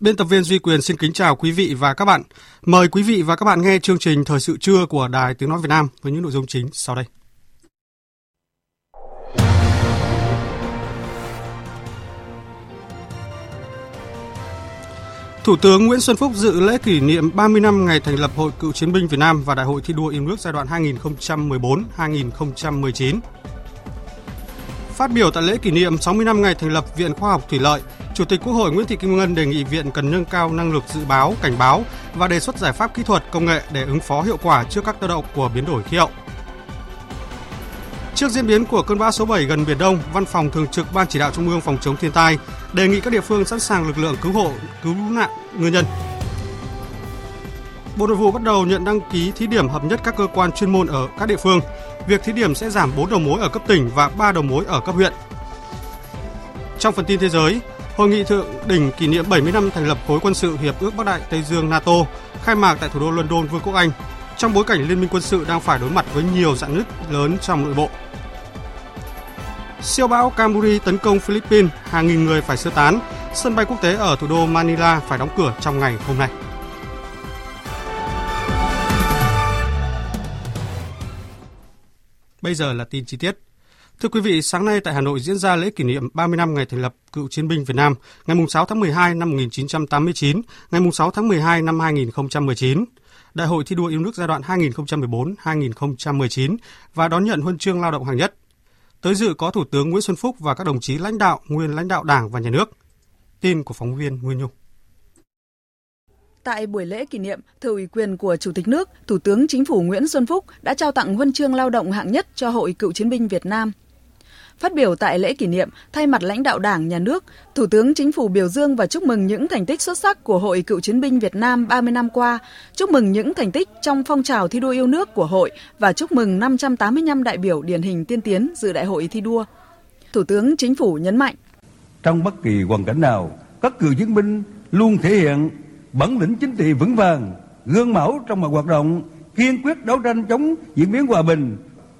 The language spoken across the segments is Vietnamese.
Biên tập viên Duy Quyền xin kính chào quý vị và các bạn. Mời quý vị và các bạn nghe chương trình Thời sự trưa của Đài Tiếng Nói Việt Nam với những nội dung chính sau đây. Thủ tướng Nguyễn Xuân Phúc dự lễ kỷ niệm 30 năm ngày thành lập Hội Cựu chiến binh Việt Nam và Đại hội thi đua yêu nước giai đoạn 2014-2019. Phát biểu tại lễ kỷ niệm 60 năm ngày thành lập Viện Khoa học Thủy lợi, Chủ tịch Quốc hội Nguyễn Thị Kim Ngân đề nghị viện cần nâng cao năng lực dự báo, cảnh báo và đề xuất giải pháp kỹ thuật, công nghệ để ứng phó hiệu quả trước các tác động của biến đổi khí hậu. Trước diễn biến của cơn bão số 7 gần Biển Đông, Văn phòng Thường trực Ban Chỉ đạo Trung ương phòng chống thiên tai đề nghị các địa phương sẵn sàng lực lượng cứu hộ, cứu nạn ngư nhân. Bộ Nội vụ bắt đầu nhận đăng ký thí điểm hợp nhất các cơ quan chuyên môn ở các địa phương. Việc thí điểm sẽ giảm 4 đầu mối ở cấp tỉnh và 3 đầu mối ở cấp huyện. Trong phần tin thế giới, Hội nghị thượng đỉnh kỷ niệm 70 năm thành lập khối quân sự Hiệp ước Bắc Đại Tây Dương NATO khai mạc tại thủ đô London, Vương quốc Anh, trong bối cảnh liên minh quân sự đang phải đối mặt với nhiều rạn nứt lớn trong nội bộ. Siêu bão Camuri tấn công Philippines, hàng nghìn người phải sơ tán. Sân bay quốc tế ở thủ đô Manila phải đóng cửa trong ngày hôm nay. Bây giờ là tin chi tiết. Thưa quý vị, sáng nay tại Hà Nội diễn ra lễ kỷ niệm 30 năm ngày thành lập Cựu chiến binh Việt Nam, ngày 6 tháng 12 năm 1989, ngày 6 tháng 12 năm 2019. Đại hội thi đua yêu nước giai đoạn 2014-2019 và đón nhận huân chương lao động hạng nhất. Tới dự có Thủ tướng Nguyễn Xuân Phúc và các đồng chí lãnh đạo, nguyên lãnh đạo Đảng và Nhà nước. Tin của phóng viên Nguyên Nhung. Tại buổi lễ kỷ niệm, thừa ủy quyền của Chủ tịch nước, Thủ tướng Chính phủ Nguyễn Xuân Phúc đã trao tặng huân chương lao động hạng nhất cho Hội Cựu chiến binh Việt Nam Phát biểu tại lễ kỷ niệm, thay mặt lãnh đạo Đảng, Nhà nước, Thủ tướng Chính phủ biểu dương và chúc mừng những thành tích xuất sắc của Hội Cựu chiến binh Việt Nam 30 năm qua, chúc mừng những thành tích trong phong trào thi đua yêu nước của hội và chúc mừng 585 đại biểu điển hình tiên tiến dự đại hội thi đua. Thủ tướng Chính phủ nhấn mạnh. Trong bất kỳ hoàn cảnh nào, các cựu chiến binh luôn thể hiện bản lĩnh chính trị vững vàng, gương mẫu trong mọi hoạt động, kiên quyết đấu tranh chống diễn biến hòa bình,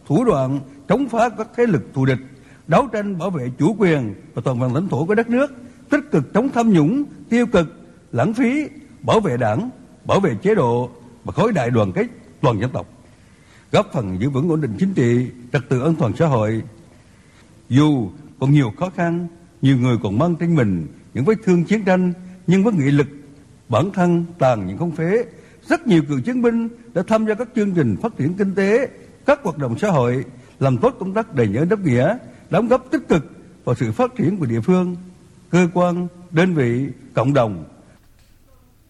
thủ đoạn chống phá các thế lực thù địch, đấu tranh bảo vệ chủ quyền và toàn vẹn lãnh thổ của đất nước, tích cực chống tham nhũng, tiêu cực, lãng phí, bảo vệ đảng, bảo vệ chế độ và khối đại đoàn kết toàn dân tộc, góp phần giữ vững ổn định chính trị, trật tự an toàn xã hội. Dù còn nhiều khó khăn, nhiều người còn mang trên mình những vết thương chiến tranh, nhưng với nghị lực bản thân tàn những không phế, rất nhiều cựu chiến binh đã tham gia các chương trình phát triển kinh tế, các hoạt động xã hội, làm tốt công tác đầy nhớ đáp nghĩa, đóng góp tích cực vào sự phát triển của địa phương, cơ quan, đơn vị, cộng đồng.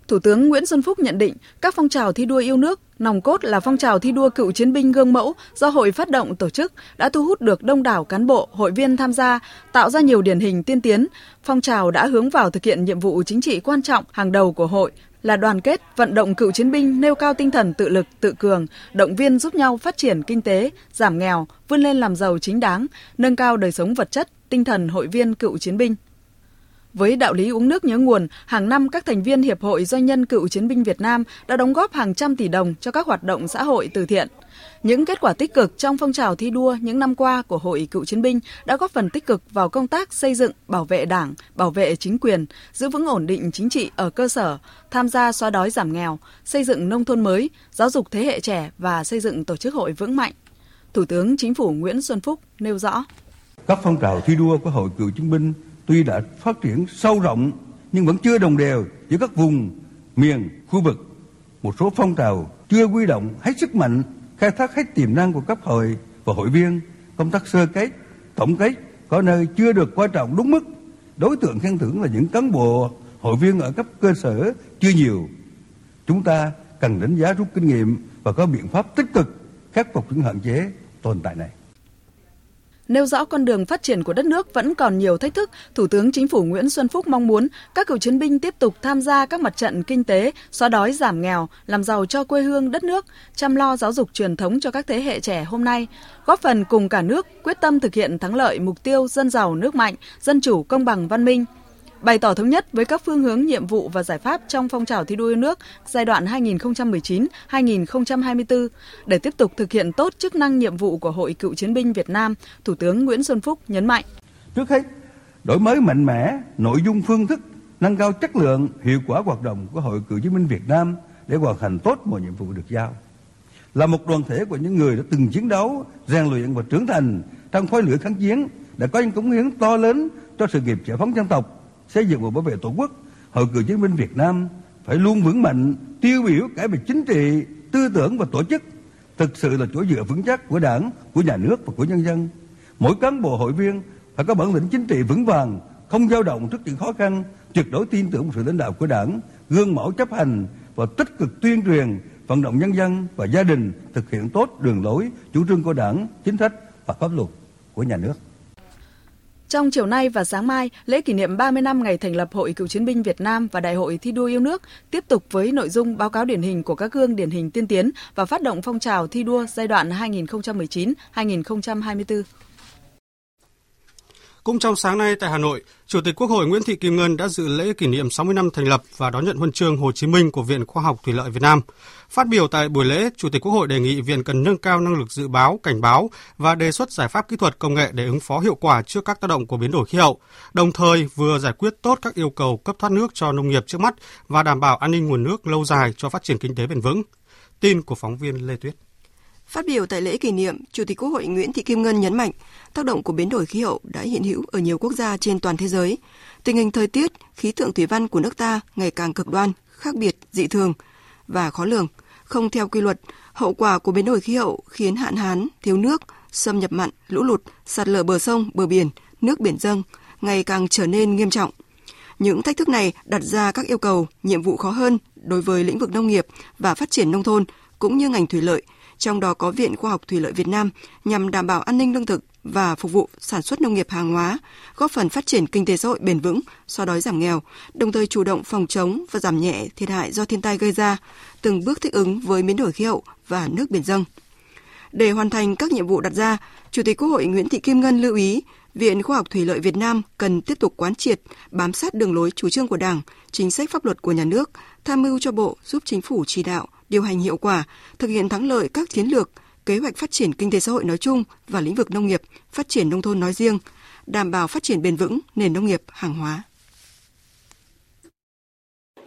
Thủ tướng Nguyễn Xuân Phúc nhận định các phong trào thi đua yêu nước, nòng cốt là phong trào thi đua cựu chiến binh gương mẫu do hội phát động tổ chức đã thu hút được đông đảo cán bộ, hội viên tham gia, tạo ra nhiều điển hình tiên tiến. Phong trào đã hướng vào thực hiện nhiệm vụ chính trị quan trọng hàng đầu của hội là đoàn kết, vận động cựu chiến binh nêu cao tinh thần tự lực, tự cường, động viên giúp nhau phát triển kinh tế, giảm nghèo, vươn lên làm giàu chính đáng, nâng cao đời sống vật chất, tinh thần hội viên cựu chiến binh. Với đạo lý uống nước nhớ nguồn, hàng năm các thành viên Hiệp hội Doanh nhân Cựu chiến binh Việt Nam đã đóng góp hàng trăm tỷ đồng cho các hoạt động xã hội từ thiện. Những kết quả tích cực trong phong trào thi đua những năm qua của Hội Cựu chiến binh đã góp phần tích cực vào công tác xây dựng, bảo vệ Đảng, bảo vệ chính quyền, giữ vững ổn định chính trị ở cơ sở, tham gia xóa đói giảm nghèo, xây dựng nông thôn mới, giáo dục thế hệ trẻ và xây dựng tổ chức hội vững mạnh. Thủ tướng Chính phủ Nguyễn Xuân Phúc nêu rõ. Các phong trào thi đua của Hội Cựu chiến binh tuy đã phát triển sâu rộng nhưng vẫn chưa đồng đều giữa các vùng, miền, khu vực. Một số phong trào chưa quy động hết sức mạnh, khai thác hết tiềm năng của cấp hội và hội viên, công tác sơ kết, tổng kết có nơi chưa được quan trọng đúng mức. Đối tượng khen thưởng là những cán bộ, hội viên ở cấp cơ sở chưa nhiều. Chúng ta cần đánh giá rút kinh nghiệm và có biện pháp tích cực khắc phục những hạn chế tồn tại này. Nêu rõ con đường phát triển của đất nước vẫn còn nhiều thách thức, Thủ tướng Chính phủ Nguyễn Xuân Phúc mong muốn các cựu chiến binh tiếp tục tham gia các mặt trận kinh tế, xóa đói giảm nghèo, làm giàu cho quê hương đất nước, chăm lo giáo dục truyền thống cho các thế hệ trẻ hôm nay, góp phần cùng cả nước quyết tâm thực hiện thắng lợi mục tiêu dân giàu nước mạnh, dân chủ công bằng văn minh – bày tỏ thống nhất với các phương hướng nhiệm vụ và giải pháp trong phong trào thi đua yêu nước giai đoạn 2019-2024 để tiếp tục thực hiện tốt chức năng nhiệm vụ của Hội Cựu chiến binh Việt Nam, Thủ tướng Nguyễn Xuân Phúc nhấn mạnh. Trước hết, đổi mới mạnh mẽ nội dung phương thức, nâng cao chất lượng, hiệu quả hoạt động của Hội Cựu chiến binh Việt Nam để hoàn thành tốt mọi nhiệm vụ được giao. Là một đoàn thể của những người đã từng chiến đấu, rèn luyện và trưởng thành trong khối lửa kháng chiến, đã có những cống hiến to lớn cho sự nghiệp giải phóng dân tộc xây dựng và bảo vệ tổ quốc, hội cựu chiến binh việt nam phải luôn vững mạnh, tiêu biểu cả về chính trị, tư tưởng và tổ chức. Thực sự là chỗ dựa vững chắc của đảng, của nhà nước và của nhân dân. Mỗi cán bộ hội viên phải có bản lĩnh chính trị vững vàng, không dao động trước những khó khăn, tuyệt đối tin tưởng vào sự lãnh đạo của đảng, gương mẫu chấp hành và tích cực tuyên truyền, vận động nhân dân và gia đình thực hiện tốt đường lối, chủ trương của đảng, chính sách và pháp luật của nhà nước trong chiều nay và sáng mai, lễ kỷ niệm 30 năm ngày thành lập Hội Cựu chiến binh Việt Nam và Đại hội thi đua yêu nước tiếp tục với nội dung báo cáo điển hình của các gương điển hình tiên tiến và phát động phong trào thi đua giai đoạn 2019-2024. Cũng trong sáng nay tại Hà Nội, Chủ tịch Quốc hội Nguyễn Thị Kim Ngân đã dự lễ kỷ niệm 60 năm thành lập và đón nhận huân chương Hồ Chí Minh của Viện Khoa học Thủy lợi Việt Nam. Phát biểu tại buổi lễ, Chủ tịch Quốc hội đề nghị Viện cần nâng cao năng lực dự báo, cảnh báo và đề xuất giải pháp kỹ thuật công nghệ để ứng phó hiệu quả trước các tác động của biến đổi khí hậu, đồng thời vừa giải quyết tốt các yêu cầu cấp thoát nước cho nông nghiệp trước mắt và đảm bảo an ninh nguồn nước lâu dài cho phát triển kinh tế bền vững. Tin của phóng viên Lê Tuyết. Phát biểu tại lễ kỷ niệm, Chủ tịch Quốc hội Nguyễn Thị Kim Ngân nhấn mạnh, tác động của biến đổi khí hậu đã hiện hữu ở nhiều quốc gia trên toàn thế giới. Tình hình thời tiết, khí tượng thủy văn của nước ta ngày càng cực đoan, khác biệt, dị thường và khó lường. Không theo quy luật, hậu quả của biến đổi khí hậu khiến hạn hán, thiếu nước, xâm nhập mặn, lũ lụt, sạt lở bờ sông, bờ biển, nước biển dâng ngày càng trở nên nghiêm trọng. Những thách thức này đặt ra các yêu cầu, nhiệm vụ khó hơn đối với lĩnh vực nông nghiệp và phát triển nông thôn cũng như ngành thủy lợi – trong đó có Viện Khoa học Thủy lợi Việt Nam nhằm đảm bảo an ninh lương thực và phục vụ sản xuất nông nghiệp hàng hóa, góp phần phát triển kinh tế xã hội bền vững, xóa đói giảm nghèo, đồng thời chủ động phòng chống và giảm nhẹ thiệt hại do thiên tai gây ra, từng bước thích ứng với biến đổi khí hậu và nước biển dâng. Để hoàn thành các nhiệm vụ đặt ra, Chủ tịch Quốc hội Nguyễn Thị Kim Ngân lưu ý Viện Khoa học Thủy lợi Việt Nam cần tiếp tục quán triệt, bám sát đường lối chủ trương của Đảng, chính sách pháp luật của nhà nước, tham mưu cho Bộ giúp chính phủ chỉ đạo, điều hành hiệu quả, thực hiện thắng lợi các chiến lược, kế hoạch phát triển kinh tế xã hội nói chung và lĩnh vực nông nghiệp, phát triển nông thôn nói riêng, đảm bảo phát triển bền vững nền nông nghiệp hàng hóa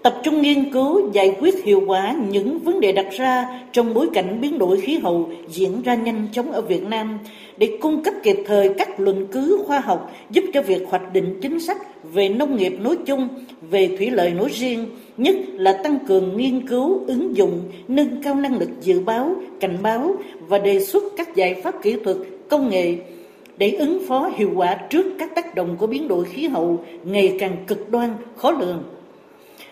tập trung nghiên cứu giải quyết hiệu quả những vấn đề đặt ra trong bối cảnh biến đổi khí hậu diễn ra nhanh chóng ở Việt Nam để cung cấp kịp thời các luận cứ khoa học giúp cho việc hoạch định chính sách về nông nghiệp nói chung, về thủy lợi nói riêng, nhất là tăng cường nghiên cứu, ứng dụng, nâng cao năng lực dự báo, cảnh báo và đề xuất các giải pháp kỹ thuật, công nghệ để ứng phó hiệu quả trước các tác động của biến đổi khí hậu ngày càng cực đoan, khó lường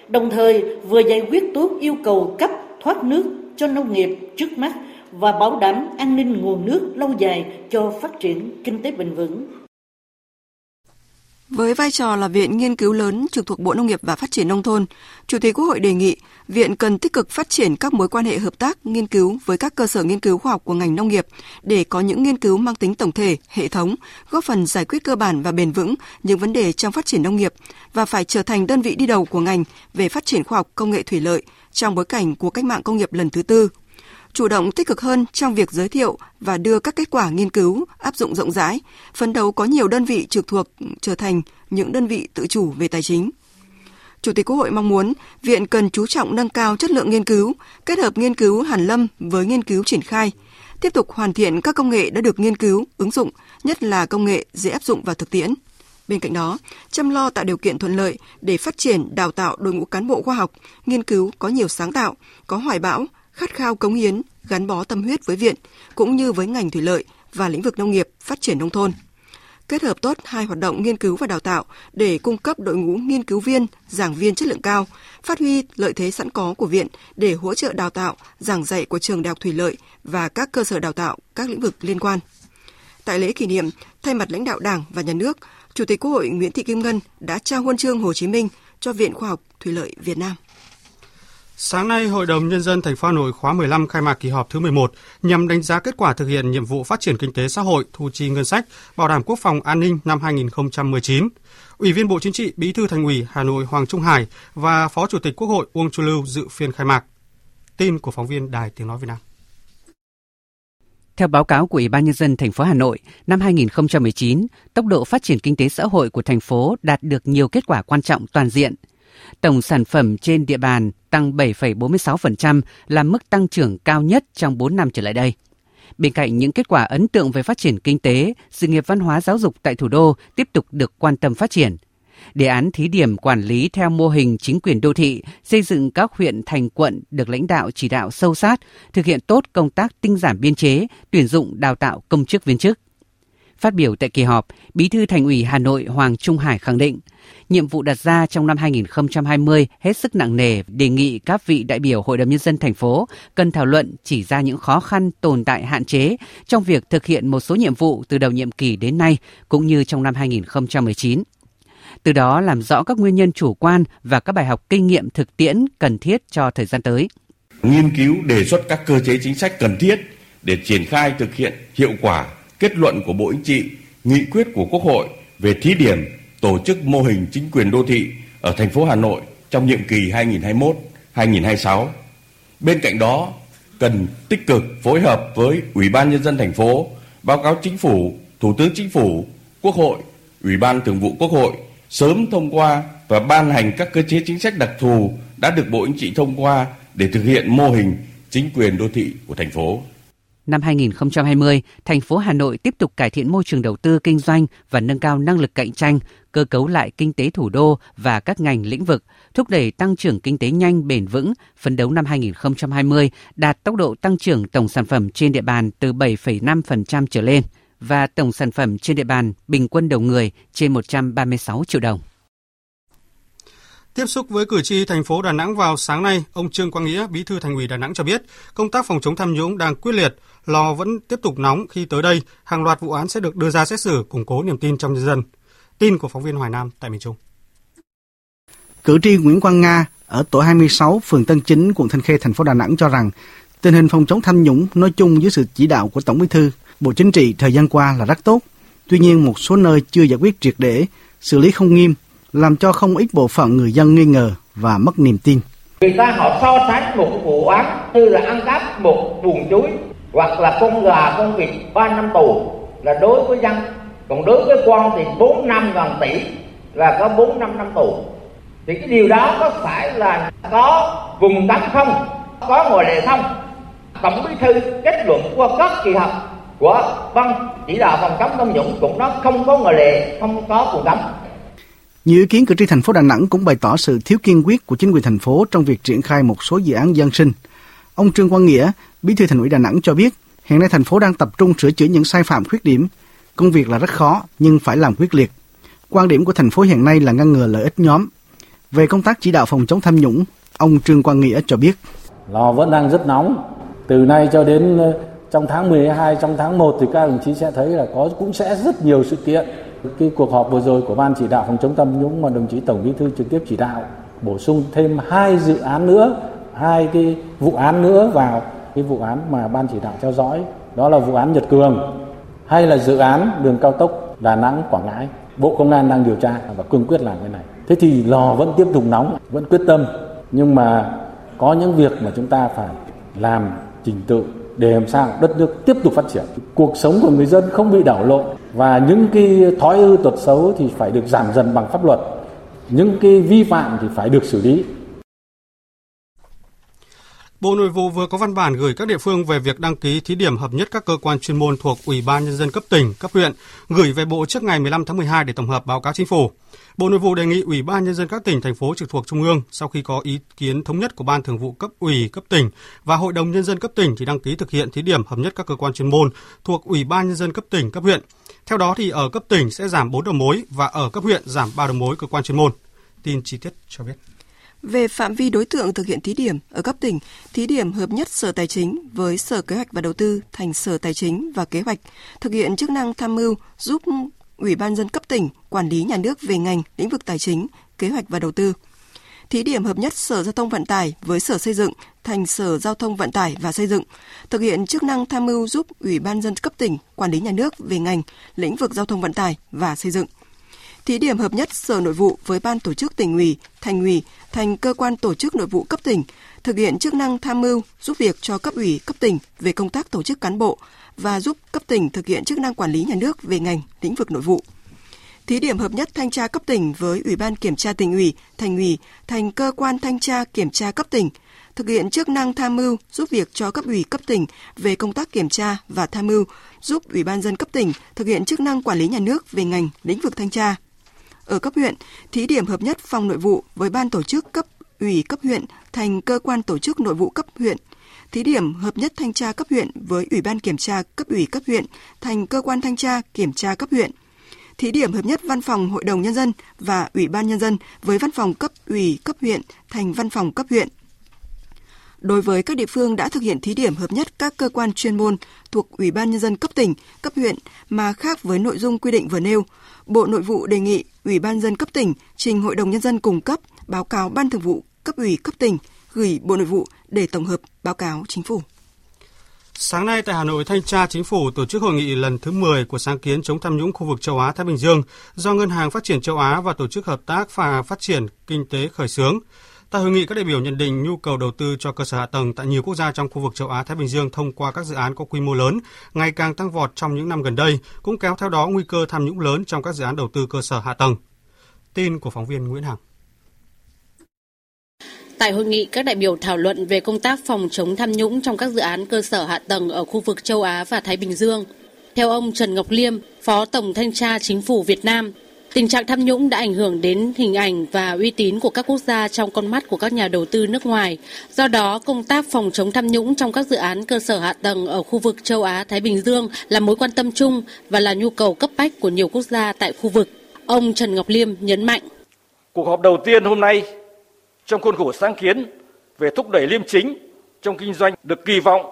đồng thời vừa giải quyết tốt yêu cầu cấp thoát nước cho nông nghiệp trước mắt và bảo đảm an ninh nguồn nước lâu dài cho phát triển kinh tế bền vững. Với vai trò là viện nghiên cứu lớn trực thuộc Bộ Nông nghiệp và Phát triển Nông thôn, Chủ tịch Quốc hội đề nghị Viện cần tích cực phát triển các mối quan hệ hợp tác, nghiên cứu với các cơ sở nghiên cứu khoa học của ngành nông nghiệp để có những nghiên cứu mang tính tổng thể, hệ thống, góp phần giải quyết cơ bản và bền vững những vấn đề trong phát triển nông nghiệp và phải trở thành đơn vị đi đầu của ngành về phát triển khoa học công nghệ thủy lợi trong bối cảnh của cách mạng công nghiệp lần thứ tư chủ động tích cực hơn trong việc giới thiệu và đưa các kết quả nghiên cứu áp dụng rộng rãi, phấn đấu có nhiều đơn vị trực thuộc trở thành những đơn vị tự chủ về tài chính. Chủ tịch Quốc hội mong muốn Viện cần chú trọng nâng cao chất lượng nghiên cứu, kết hợp nghiên cứu hàn lâm với nghiên cứu triển khai, tiếp tục hoàn thiện các công nghệ đã được nghiên cứu, ứng dụng, nhất là công nghệ dễ áp dụng vào thực tiễn. Bên cạnh đó, chăm lo tạo điều kiện thuận lợi để phát triển đào tạo đội ngũ cán bộ khoa học, nghiên cứu có nhiều sáng tạo, có hoài bão, khát khao cống hiến, gắn bó tâm huyết với viện cũng như với ngành thủy lợi và lĩnh vực nông nghiệp, phát triển nông thôn kết hợp tốt hai hoạt động nghiên cứu và đào tạo để cung cấp đội ngũ nghiên cứu viên, giảng viên chất lượng cao, phát huy lợi thế sẵn có của viện để hỗ trợ đào tạo, giảng dạy của trường Đại học Thủy lợi và các cơ sở đào tạo các lĩnh vực liên quan. Tại lễ kỷ niệm, thay mặt lãnh đạo Đảng và Nhà nước, Chủ tịch Quốc hội Nguyễn Thị Kim Ngân đã trao huân chương Hồ Chí Minh cho Viện Khoa học Thủy lợi Việt Nam. Sáng nay, Hội đồng Nhân dân thành phố Hà Nội khóa 15 khai mạc kỳ họp thứ 11 nhằm đánh giá kết quả thực hiện nhiệm vụ phát triển kinh tế xã hội, thu chi ngân sách, bảo đảm quốc phòng an ninh năm 2019. Ủy viên Bộ Chính trị, Bí thư Thành ủy Hà Nội Hoàng Trung Hải và Phó Chủ tịch Quốc hội Uông Chu Lưu dự phiên khai mạc. Tin của phóng viên Đài Tiếng Nói Việt Nam. Theo báo cáo của Ủy ban nhân dân thành phố Hà Nội, năm 2019, tốc độ phát triển kinh tế xã hội của thành phố đạt được nhiều kết quả quan trọng toàn diện. Tổng sản phẩm trên địa bàn tăng 7,46% là mức tăng trưởng cao nhất trong 4 năm trở lại đây. Bên cạnh những kết quả ấn tượng về phát triển kinh tế, sự nghiệp văn hóa giáo dục tại thủ đô tiếp tục được quan tâm phát triển – Đề án thí điểm quản lý theo mô hình chính quyền đô thị, xây dựng các huyện thành quận được lãnh đạo chỉ đạo sâu sát, thực hiện tốt công tác tinh giản biên chế, tuyển dụng đào tạo công chức viên chức. Phát biểu tại kỳ họp, Bí thư Thành ủy Hà Nội Hoàng Trung Hải khẳng định, nhiệm vụ đặt ra trong năm 2020 hết sức nặng nề, đề nghị các vị đại biểu Hội đồng nhân dân thành phố cần thảo luận chỉ ra những khó khăn tồn tại hạn chế trong việc thực hiện một số nhiệm vụ từ đầu nhiệm kỳ đến nay cũng như trong năm 2019 từ đó làm rõ các nguyên nhân chủ quan và các bài học kinh nghiệm thực tiễn cần thiết cho thời gian tới. Nghiên cứu đề xuất các cơ chế chính sách cần thiết để triển khai thực hiện hiệu quả kết luận của Bộ Chính trị, nghị quyết của Quốc hội về thí điểm tổ chức mô hình chính quyền đô thị ở thành phố Hà Nội trong nhiệm kỳ 2021-2026. Bên cạnh đó, cần tích cực phối hợp với Ủy ban nhân dân thành phố, báo cáo chính phủ, Thủ tướng Chính phủ, Quốc hội, Ủy ban Thường vụ Quốc hội sớm thông qua và ban hành các cơ chế chính sách đặc thù đã được Bộ Chính trị thông qua để thực hiện mô hình chính quyền đô thị của thành phố. Năm 2020, thành phố Hà Nội tiếp tục cải thiện môi trường đầu tư kinh doanh và nâng cao năng lực cạnh tranh, cơ cấu lại kinh tế thủ đô và các ngành lĩnh vực, thúc đẩy tăng trưởng kinh tế nhanh bền vững, phấn đấu năm 2020 đạt tốc độ tăng trưởng tổng sản phẩm trên địa bàn từ 7,5% trở lên – và tổng sản phẩm trên địa bàn bình quân đầu người trên 136 triệu đồng. Tiếp xúc với cử tri thành phố Đà Nẵng vào sáng nay, ông Trương Quang Nghĩa, Bí thư Thành ủy Đà Nẵng cho biết, công tác phòng chống tham nhũng đang quyết liệt, lò vẫn tiếp tục nóng khi tới đây hàng loạt vụ án sẽ được đưa ra xét xử củng cố niềm tin trong nhân dân. Tin của phóng viên Hoài Nam tại miền Trung. Cử tri Nguyễn Quang Nga ở tổ 26, phường Tân Chính, quận Thanh Khê, thành phố Đà Nẵng cho rằng tình hình phòng chống tham nhũng nói chung dưới sự chỉ đạo của Tổng Bí thư Bộ Chính trị thời gian qua là rất tốt. Tuy nhiên một số nơi chưa giải quyết triệt để, xử lý không nghiêm, làm cho không ít bộ phận người dân nghi ngờ và mất niềm tin. Người ta họ so sánh một vụ án như là ăn cắp một buồng chuối hoặc là con gà, con vịt 3 năm tù là đối với dân. Còn đối với quan thì 4 năm gần tỷ là có 4 năm năm tù. Thì cái điều đó có phải là có vùng cấm không? Có ngoại lệ không? Tổng bí thư kết luận qua các kỳ họp của văn chỉ đạo phòng chống tham nhũng cũng nó không có ngoại lệ, không có vùng cấm. Nhiều ý kiến cử tri thành phố Đà Nẵng cũng bày tỏ sự thiếu kiên quyết của chính quyền thành phố trong việc triển khai một số dự án dân sinh. Ông Trương Quang Nghĩa, Bí thư Thành ủy Đà Nẵng cho biết, hiện nay thành phố đang tập trung sửa chữa những sai phạm khuyết điểm. Công việc là rất khó nhưng phải làm quyết liệt. Quan điểm của thành phố hiện nay là ngăn ngừa lợi ích nhóm. Về công tác chỉ đạo phòng chống tham nhũng, ông Trương Quang Nghĩa cho biết. Lò vẫn đang rất nóng. Từ nay cho đến ờ, trong tháng 12, trong tháng 1 thì các đồng chí sẽ thấy là có cũng sẽ rất nhiều sự kiện. Cái cuộc họp vừa rồi của Ban chỉ đạo phòng chống tham nhũng mà đồng chí Tổng Bí thư trực tiếp chỉ đạo bổ sung thêm hai dự án nữa, hai cái vụ án nữa vào cái vụ án mà Ban chỉ đạo theo dõi. Đó là vụ án Nhật Cường hay là dự án đường cao tốc Đà Nẵng Quảng Ngãi. Bộ Công an đang điều tra và cương quyết làm cái này. Thế thì lò vẫn tiếp tục nóng, vẫn quyết tâm. Nhưng mà có những việc mà chúng ta phải làm trình tự để làm sao đất nước tiếp tục phát triển. Cuộc sống của người dân không bị đảo lộn và những cái thói hư tật xấu thì phải được giảm dần bằng pháp luật. Những cái vi phạm thì phải được xử lý. Bộ Nội vụ vừa có văn bản gửi các địa phương về việc đăng ký thí điểm hợp nhất các cơ quan chuyên môn thuộc Ủy ban nhân dân cấp tỉnh, cấp huyện, gửi về Bộ trước ngày 15 tháng 12 để tổng hợp báo cáo chính phủ. Bộ Nội vụ đề nghị Ủy ban nhân dân các tỉnh thành phố trực thuộc trung ương sau khi có ý kiến thống nhất của Ban Thường vụ cấp ủy cấp tỉnh và Hội đồng nhân dân cấp tỉnh thì đăng ký thực hiện thí điểm hợp nhất các cơ quan chuyên môn thuộc Ủy ban nhân dân cấp tỉnh, cấp huyện. Theo đó thì ở cấp tỉnh sẽ giảm 4 đầu mối và ở cấp huyện giảm 3 đầu mối cơ quan chuyên môn. Tin chi tiết cho biết. Về phạm vi đối tượng thực hiện thí điểm ở cấp tỉnh, thí điểm hợp nhất Sở Tài chính với Sở Kế hoạch và Đầu tư thành Sở Tài chính và Kế hoạch, thực hiện chức năng tham mưu giúp Ủy ban dân cấp tỉnh quản lý nhà nước về ngành lĩnh vực tài chính, kế hoạch và đầu tư. Thí điểm hợp nhất Sở Giao thông Vận tải với Sở Xây dựng thành Sở Giao thông Vận tải và Xây dựng, thực hiện chức năng tham mưu giúp Ủy ban dân cấp tỉnh quản lý nhà nước về ngành lĩnh vực giao thông vận tải và xây dựng thí điểm hợp nhất Sở Nội vụ với Ban tổ chức tỉnh ủy, thành ủy thành cơ quan tổ chức nội vụ cấp tỉnh, thực hiện chức năng tham mưu, giúp việc cho cấp ủy cấp tỉnh về công tác tổ chức cán bộ và giúp cấp tỉnh thực hiện chức năng quản lý nhà nước về ngành, lĩnh vực nội vụ. Thí điểm hợp nhất thanh tra cấp tỉnh với Ủy ban kiểm tra tỉnh ủy, thành ủy thành cơ quan thanh tra kiểm tra cấp tỉnh, thực hiện chức năng tham mưu, giúp việc cho cấp ủy cấp tỉnh về công tác kiểm tra và tham mưu, giúp Ủy ban dân cấp tỉnh thực hiện chức năng quản lý nhà nước về ngành, lĩnh vực thanh tra, ở cấp huyện, thí điểm hợp nhất phòng nội vụ với ban tổ chức cấp ủy cấp huyện thành cơ quan tổ chức nội vụ cấp huyện. Thí điểm hợp nhất thanh tra cấp huyện với ủy ban kiểm tra cấp ủy cấp huyện thành cơ quan thanh tra kiểm tra cấp huyện. Thí điểm hợp nhất văn phòng hội đồng nhân dân và ủy ban nhân dân với văn phòng cấp ủy cấp huyện thành văn phòng cấp huyện. Đối với các địa phương đã thực hiện thí điểm hợp nhất các cơ quan chuyên môn thuộc Ủy ban Nhân dân cấp tỉnh, cấp huyện mà khác với nội dung quy định vừa nêu, Bộ Nội vụ đề nghị Ủy ban dân cấp tỉnh trình Hội đồng Nhân dân cung cấp báo cáo Ban Thường vụ cấp ủy cấp tỉnh gửi Bộ Nội vụ để tổng hợp báo cáo chính phủ. Sáng nay tại Hà Nội, Thanh tra Chính phủ tổ chức hội nghị lần thứ 10 của sáng kiến chống tham nhũng khu vực châu Á Thái Bình Dương do Ngân hàng Phát triển châu Á và Tổ chức Hợp tác và Phát triển Kinh tế khởi xướng. Tại hội nghị, các đại biểu nhận định nhu cầu đầu tư cho cơ sở hạ tầng tại nhiều quốc gia trong khu vực châu Á Thái Bình Dương thông qua các dự án có quy mô lớn ngày càng tăng vọt trong những năm gần đây, cũng kéo theo đó nguy cơ tham nhũng lớn trong các dự án đầu tư cơ sở hạ tầng. Tin của phóng viên Nguyễn Hằng. Tại hội nghị, các đại biểu thảo luận về công tác phòng chống tham nhũng trong các dự án cơ sở hạ tầng ở khu vực châu Á và Thái Bình Dương. Theo ông Trần Ngọc Liêm, Phó Tổng Thanh tra Chính phủ Việt Nam, Tình trạng tham nhũng đã ảnh hưởng đến hình ảnh và uy tín của các quốc gia trong con mắt của các nhà đầu tư nước ngoài. Do đó, công tác phòng chống tham nhũng trong các dự án cơ sở hạ tầng ở khu vực châu Á Thái Bình Dương là mối quan tâm chung và là nhu cầu cấp bách của nhiều quốc gia tại khu vực. Ông Trần Ngọc Liêm nhấn mạnh. Cuộc họp đầu tiên hôm nay trong khuôn khổ sáng kiến về thúc đẩy liêm chính trong kinh doanh được kỳ vọng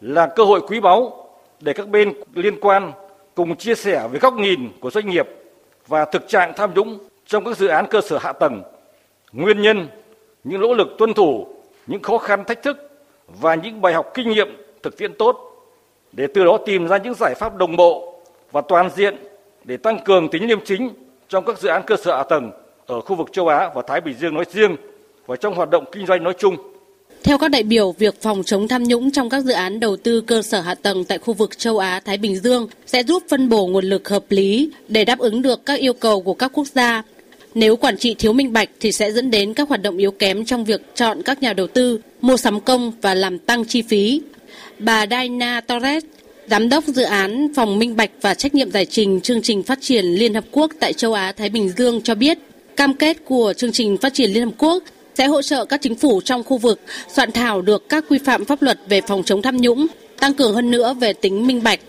là cơ hội quý báu để các bên liên quan cùng chia sẻ với góc nhìn của doanh nghiệp và thực trạng tham nhũng trong các dự án cơ sở hạ tầng, nguyên nhân, những nỗ lực tuân thủ, những khó khăn thách thức và những bài học kinh nghiệm thực tiễn tốt để từ đó tìm ra những giải pháp đồng bộ và toàn diện để tăng cường tính liêm chính trong các dự án cơ sở hạ tầng ở khu vực châu Á và Thái Bình Dương nói riêng và trong hoạt động kinh doanh nói chung. Theo các đại biểu, việc phòng chống tham nhũng trong các dự án đầu tư cơ sở hạ tầng tại khu vực châu Á Thái Bình Dương sẽ giúp phân bổ nguồn lực hợp lý để đáp ứng được các yêu cầu của các quốc gia. Nếu quản trị thiếu minh bạch thì sẽ dẫn đến các hoạt động yếu kém trong việc chọn các nhà đầu tư, mua sắm công và làm tăng chi phí. Bà Diana Torres, Giám đốc dự án Phòng Minh Bạch và Trách nhiệm Giải trình chương trình phát triển Liên Hợp Quốc tại châu Á Thái Bình Dương cho biết, cam kết của chương trình phát triển Liên Hợp Quốc sẽ hỗ trợ các chính phủ trong khu vực soạn thảo được các quy phạm pháp luật về phòng chống tham nhũng, tăng cường hơn nữa về tính minh bạch.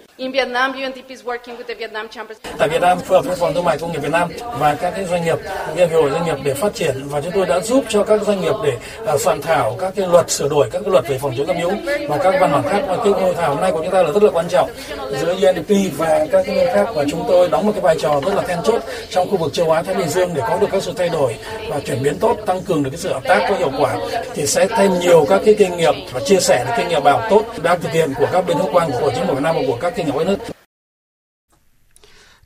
Tại Việt Nam phối hợp với Phòng Thương mại Công nghiệp Việt Nam và các cái doanh nghiệp, hiệp hội doanh nghiệp để phát triển. Và chúng tôi đã giúp cho các doanh nghiệp để uh, soạn thảo các cái luật sửa đổi các cái luật về phòng chống tham nhũng và các văn bản khác. Và cái hội thảo hôm nay của chúng ta là rất là quan trọng giữa UNDP và các cái bên khác. Và chúng tôi đóng một cái vai trò rất là then chốt trong khu vực châu Á Thái Bình Dương để có được các sự thay đổi và chuyển biến tốt, tăng cường được cái sự hợp tác có hiệu quả thì sẽ thêm nhiều các cái kinh nghiệm và chia sẻ được kinh nghiệm bảo tốt. Đang thực hiện của các bên hữu quan của chính phủ Việt Nam và của các cái nước.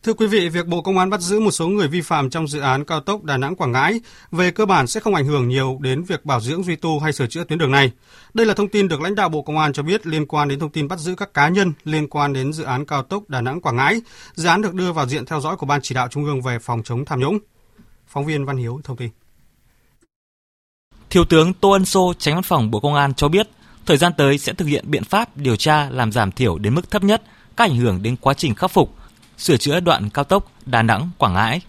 Thưa quý vị, việc Bộ Công an bắt giữ một số người vi phạm trong dự án cao tốc Đà Nẵng Quảng Ngãi về cơ bản sẽ không ảnh hưởng nhiều đến việc bảo dưỡng duy tu hay sửa chữa tuyến đường này. Đây là thông tin được lãnh đạo Bộ Công an cho biết liên quan đến thông tin bắt giữ các cá nhân liên quan đến dự án cao tốc Đà Nẵng Quảng Ngãi. Dự án được đưa vào diện theo dõi của Ban chỉ đạo Trung ương về phòng chống tham nhũng. Phóng viên Văn Hiếu thông tin. Thiếu tướng Tô Ân Sô, tránh văn phòng Bộ Công an cho biết, Thời gian tới sẽ thực hiện biện pháp điều tra làm giảm thiểu đến mức thấp nhất các ảnh hưởng đến quá trình khắc phục, sửa chữa đoạn cao tốc Đà Nẵng Quảng Ngãi.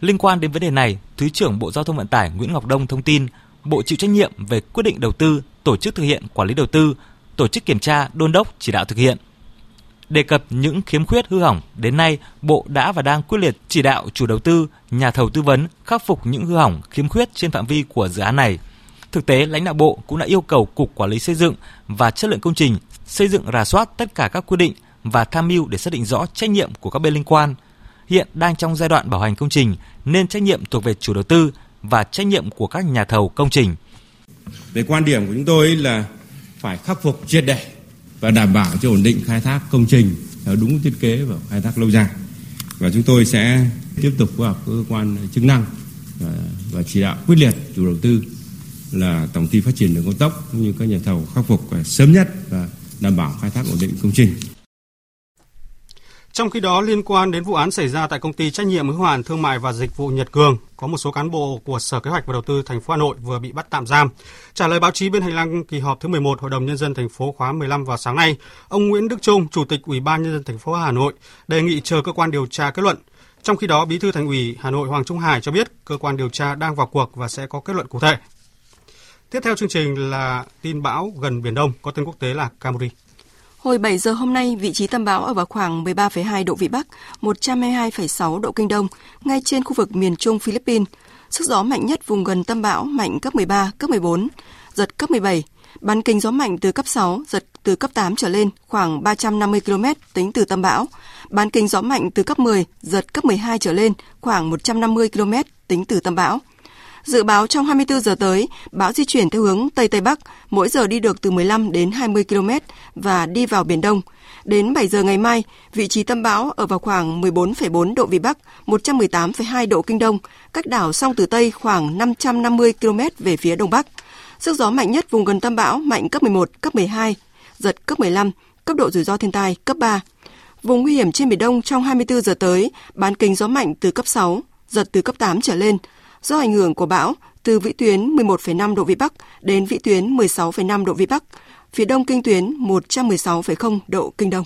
Liên quan đến vấn đề này, Thứ trưởng Bộ Giao thông Vận tải Nguyễn Ngọc Đông thông tin, Bộ chịu trách nhiệm về quyết định đầu tư, tổ chức thực hiện quản lý đầu tư, tổ chức kiểm tra, đôn đốc, chỉ đạo thực hiện. Đề cập những khiếm khuyết hư hỏng, đến nay Bộ đã và đang quyết liệt chỉ đạo chủ đầu tư, nhà thầu tư vấn khắc phục những hư hỏng, khiếm khuyết trên phạm vi của dự án này. Thực tế, lãnh đạo Bộ cũng đã yêu cầu Cục Quản lý xây dựng và chất lượng công trình xây dựng rà soát tất cả các quy định và tham mưu để xác định rõ trách nhiệm của các bên liên quan. Hiện đang trong giai đoạn bảo hành công trình nên trách nhiệm thuộc về chủ đầu tư và trách nhiệm của các nhà thầu công trình. Về quan điểm của chúng tôi là phải khắc phục triệt để và đảm bảo cho ổn định khai thác công trình theo đúng thiết kế và khai thác lâu dài. Và chúng tôi sẽ tiếp tục phối hợp cơ quan chức năng và, và chỉ đạo quyết liệt chủ đầu tư là tổng ty phát triển đường cao tốc cũng như các nhà thầu khắc phục sớm nhất và đảm bảo khai thác ổn định công trình. Trong khi đó, liên quan đến vụ án xảy ra tại công ty trách nhiệm hữu hạn thương mại và dịch vụ Nhật Cường, có một số cán bộ của Sở Kế hoạch và Đầu tư thành phố Hà Nội vừa bị bắt tạm giam. Trả lời báo chí bên hành lang kỳ họp thứ 11 Hội đồng nhân dân thành phố khóa 15 vào sáng nay, ông Nguyễn Đức Trung, Chủ tịch Ủy ban nhân dân thành phố Hà Nội đề nghị chờ cơ quan điều tra kết luận. Trong khi đó, Bí thư Thành ủy Hà Nội Hoàng Trung Hải cho biết cơ quan điều tra đang vào cuộc và sẽ có kết luận cụ thể. Tiếp theo chương trình là tin bão gần Biển Đông có tên quốc tế là Camuri. Hồi 7 giờ hôm nay, vị trí tâm bão ở vào khoảng 13,2 độ Vĩ Bắc, 122,6 độ Kinh Đông, ngay trên khu vực miền Trung Philippines. Sức gió mạnh nhất vùng gần tâm bão mạnh cấp 13, cấp 14, giật cấp 17. Bán kính gió mạnh từ cấp 6, giật từ cấp 8 trở lên, khoảng 350 km tính từ tâm bão. Bán kính gió mạnh từ cấp 10, giật cấp 12 trở lên, khoảng 150 km tính từ tâm bão. Dự báo trong 24 giờ tới, bão di chuyển theo hướng Tây Tây Bắc, mỗi giờ đi được từ 15 đến 20 km và đi vào Biển Đông. Đến 7 giờ ngày mai, vị trí tâm bão ở vào khoảng 14,4 độ Vĩ Bắc, 118,2 độ Kinh Đông, cách đảo Song Tử Tây khoảng 550 km về phía Đông Bắc. Sức gió mạnh nhất vùng gần tâm bão mạnh cấp 11, cấp 12, giật cấp 15, cấp độ rủi ro thiên tai cấp 3. Vùng nguy hiểm trên Biển Đông trong 24 giờ tới, bán kính gió mạnh từ cấp 6, giật từ cấp 8 trở lên, Do ảnh hưởng của bão, từ vĩ tuyến 11,5 độ Vĩ Bắc đến vĩ tuyến 16,5 độ Vĩ Bắc, phía đông kinh tuyến 116,0 độ Kinh Đông.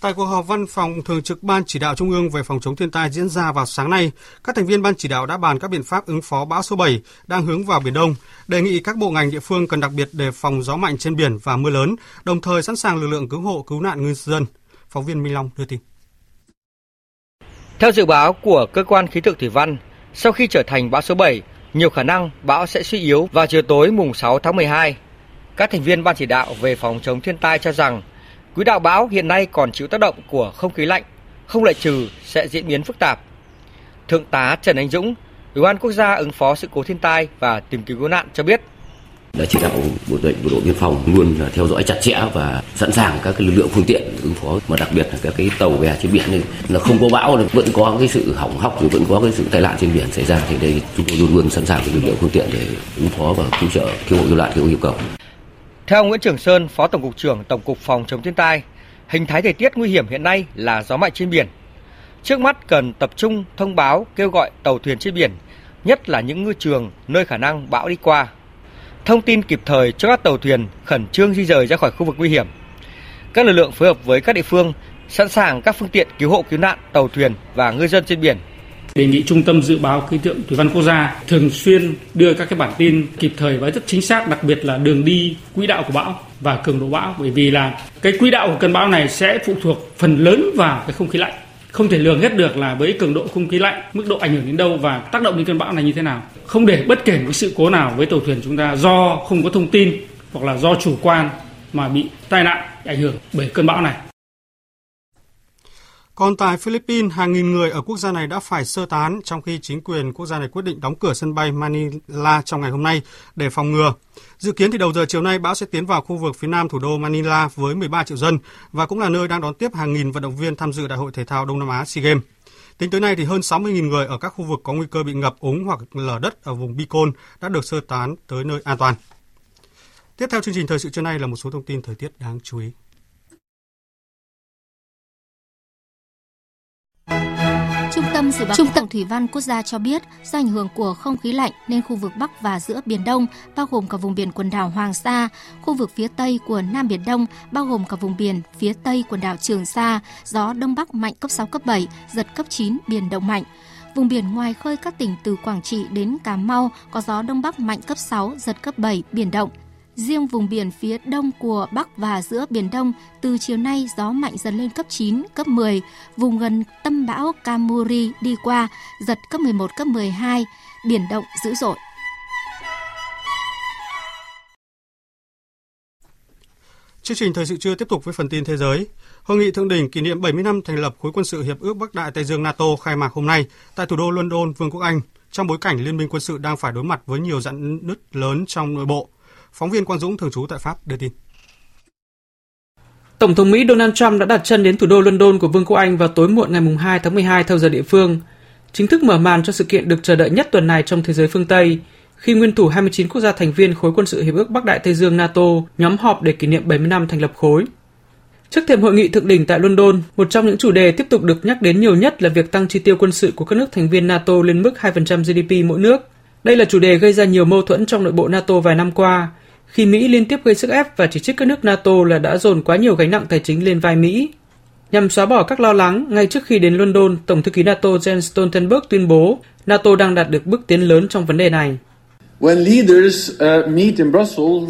Tại cuộc họp văn phòng thường trực Ban chỉ đạo Trung ương về phòng chống thiên tai diễn ra vào sáng nay, các thành viên Ban chỉ đạo đã bàn các biện pháp ứng phó bão số 7 đang hướng vào Biển Đông, đề nghị các bộ ngành địa phương cần đặc biệt đề phòng gió mạnh trên biển và mưa lớn, đồng thời sẵn sàng lực lượng cứu hộ cứu nạn ngư dân. Phóng viên Minh Long đưa tin. Theo dự báo của cơ quan khí tượng thủy văn, sau khi trở thành bão số 7, nhiều khả năng bão sẽ suy yếu vào chiều tối mùng 6 tháng 12. Các thành viên ban chỉ đạo về phòng chống thiên tai cho rằng quỹ đạo bão hiện nay còn chịu tác động của không khí lạnh, không loại trừ sẽ diễn biến phức tạp. Thượng tá Trần Anh Dũng, Ủy ban quốc gia ứng phó sự cố thiên tai và tìm kiếm cứu nạn cho biết đã chỉ đạo bộ đội bộ đội biên phòng luôn là theo dõi chặt chẽ và sẵn sàng các cái lực lượng phương tiện ứng phó mà đặc biệt là các cái tàu bè trên biển này là không có bão vẫn có cái sự hỏng hóc vẫn có cái sự tai nạn trên biển xảy ra thì đây chúng tôi luôn luôn sẵn sàng các lực lượng phương tiện để ứng phó và cứu trợ cứu hộ cứu nạn khi có yêu cầu. Theo Nguyễn Trường Sơn, Phó Tổng cục trưởng Tổng cục Phòng chống thiên tai, hình thái thời tiết nguy hiểm hiện nay là gió mạnh trên biển. Trước mắt cần tập trung thông báo kêu gọi tàu thuyền trên biển, nhất là những ngư trường nơi khả năng bão đi qua thông tin kịp thời cho các tàu thuyền khẩn trương di rời ra khỏi khu vực nguy hiểm. Các lực lượng phối hợp với các địa phương sẵn sàng các phương tiện cứu hộ cứu nạn tàu thuyền và ngư dân trên biển. Đề nghị Trung tâm Dự báo Khí tượng Thủy văn Quốc gia thường xuyên đưa các cái bản tin kịp thời và rất chính xác, đặc biệt là đường đi, quỹ đạo của bão và cường độ bão, bởi vì là cái quỹ đạo của cơn bão này sẽ phụ thuộc phần lớn vào cái không khí lạnh không thể lường hết được là với cường độ không khí lạnh, mức độ ảnh hưởng đến đâu và tác động đến cơn bão này như thế nào. Không để bất kể một sự cố nào với tàu thuyền chúng ta do không có thông tin hoặc là do chủ quan mà bị tai nạn ảnh hưởng bởi cơn bão này còn tại Philippines, hàng nghìn người ở quốc gia này đã phải sơ tán trong khi chính quyền quốc gia này quyết định đóng cửa sân bay Manila trong ngày hôm nay để phòng ngừa. Dự kiến thì đầu giờ chiều nay bão sẽ tiến vào khu vực phía nam thủ đô Manila với 13 triệu dân và cũng là nơi đang đón tiếp hàng nghìn vận động viên tham dự Đại hội thể thao Đông Nam Á SEA Games. Tính tới nay thì hơn 60.000 người ở các khu vực có nguy cơ bị ngập úng hoặc lở đất ở vùng Bicol đã được sơ tán tới nơi an toàn. Tiếp theo chương trình thời sự trưa nay là một số thông tin thời tiết đáng chú ý. Tâm dự báo Trung tâm Thủy văn Quốc gia cho biết, do ảnh hưởng của không khí lạnh nên khu vực Bắc và giữa Biển Đông, bao gồm cả vùng biển quần đảo Hoàng Sa, khu vực phía Tây của Nam Biển Đông, bao gồm cả vùng biển phía Tây quần đảo Trường Sa, gió Đông Bắc mạnh cấp 6, cấp 7, giật cấp 9, biển động mạnh. Vùng biển ngoài khơi các tỉnh từ Quảng Trị đến Cà Mau có gió Đông Bắc mạnh cấp 6, giật cấp 7, biển động. Riêng vùng biển phía đông của Bắc và giữa Biển Đông, từ chiều nay gió mạnh dần lên cấp 9, cấp 10, vùng gần tâm bão Kamuri đi qua, giật cấp 11, cấp 12, biển động dữ dội. Chương trình thời sự trưa tiếp tục với phần tin thế giới. Hội nghị thượng đỉnh kỷ niệm 70 năm thành lập khối quân sự hiệp ước Bắc Đại Tây Dương NATO khai mạc hôm nay tại thủ đô London, Vương quốc Anh, trong bối cảnh liên minh quân sự đang phải đối mặt với nhiều dạn nứt lớn trong nội bộ. Phóng viên Quang Dũng thường trú tại Pháp đưa tin. Tổng thống Mỹ Donald Trump đã đặt chân đến thủ đô London của Vương quốc Anh vào tối muộn ngày 2 tháng 12 theo giờ địa phương, chính thức mở màn cho sự kiện được chờ đợi nhất tuần này trong thế giới phương Tây, khi nguyên thủ 29 quốc gia thành viên khối quân sự hiệp ước Bắc Đại Tây Dương NATO nhóm họp để kỷ niệm 70 năm thành lập khối. Trước thềm hội nghị thượng đỉnh tại London, một trong những chủ đề tiếp tục được nhắc đến nhiều nhất là việc tăng chi tiêu quân sự của các nước thành viên NATO lên mức 2% GDP mỗi nước. Đây là chủ đề gây ra nhiều mâu thuẫn trong nội bộ NATO vài năm qua, khi Mỹ liên tiếp gây sức ép và chỉ trích các nước NATO là đã dồn quá nhiều gánh nặng tài chính lên vai Mỹ. Nhằm xóa bỏ các lo lắng, ngay trước khi đến London, Tổng thư ký NATO Jens Stoltenberg tuyên bố NATO đang đạt được bước tiến lớn trong vấn đề này. Uh,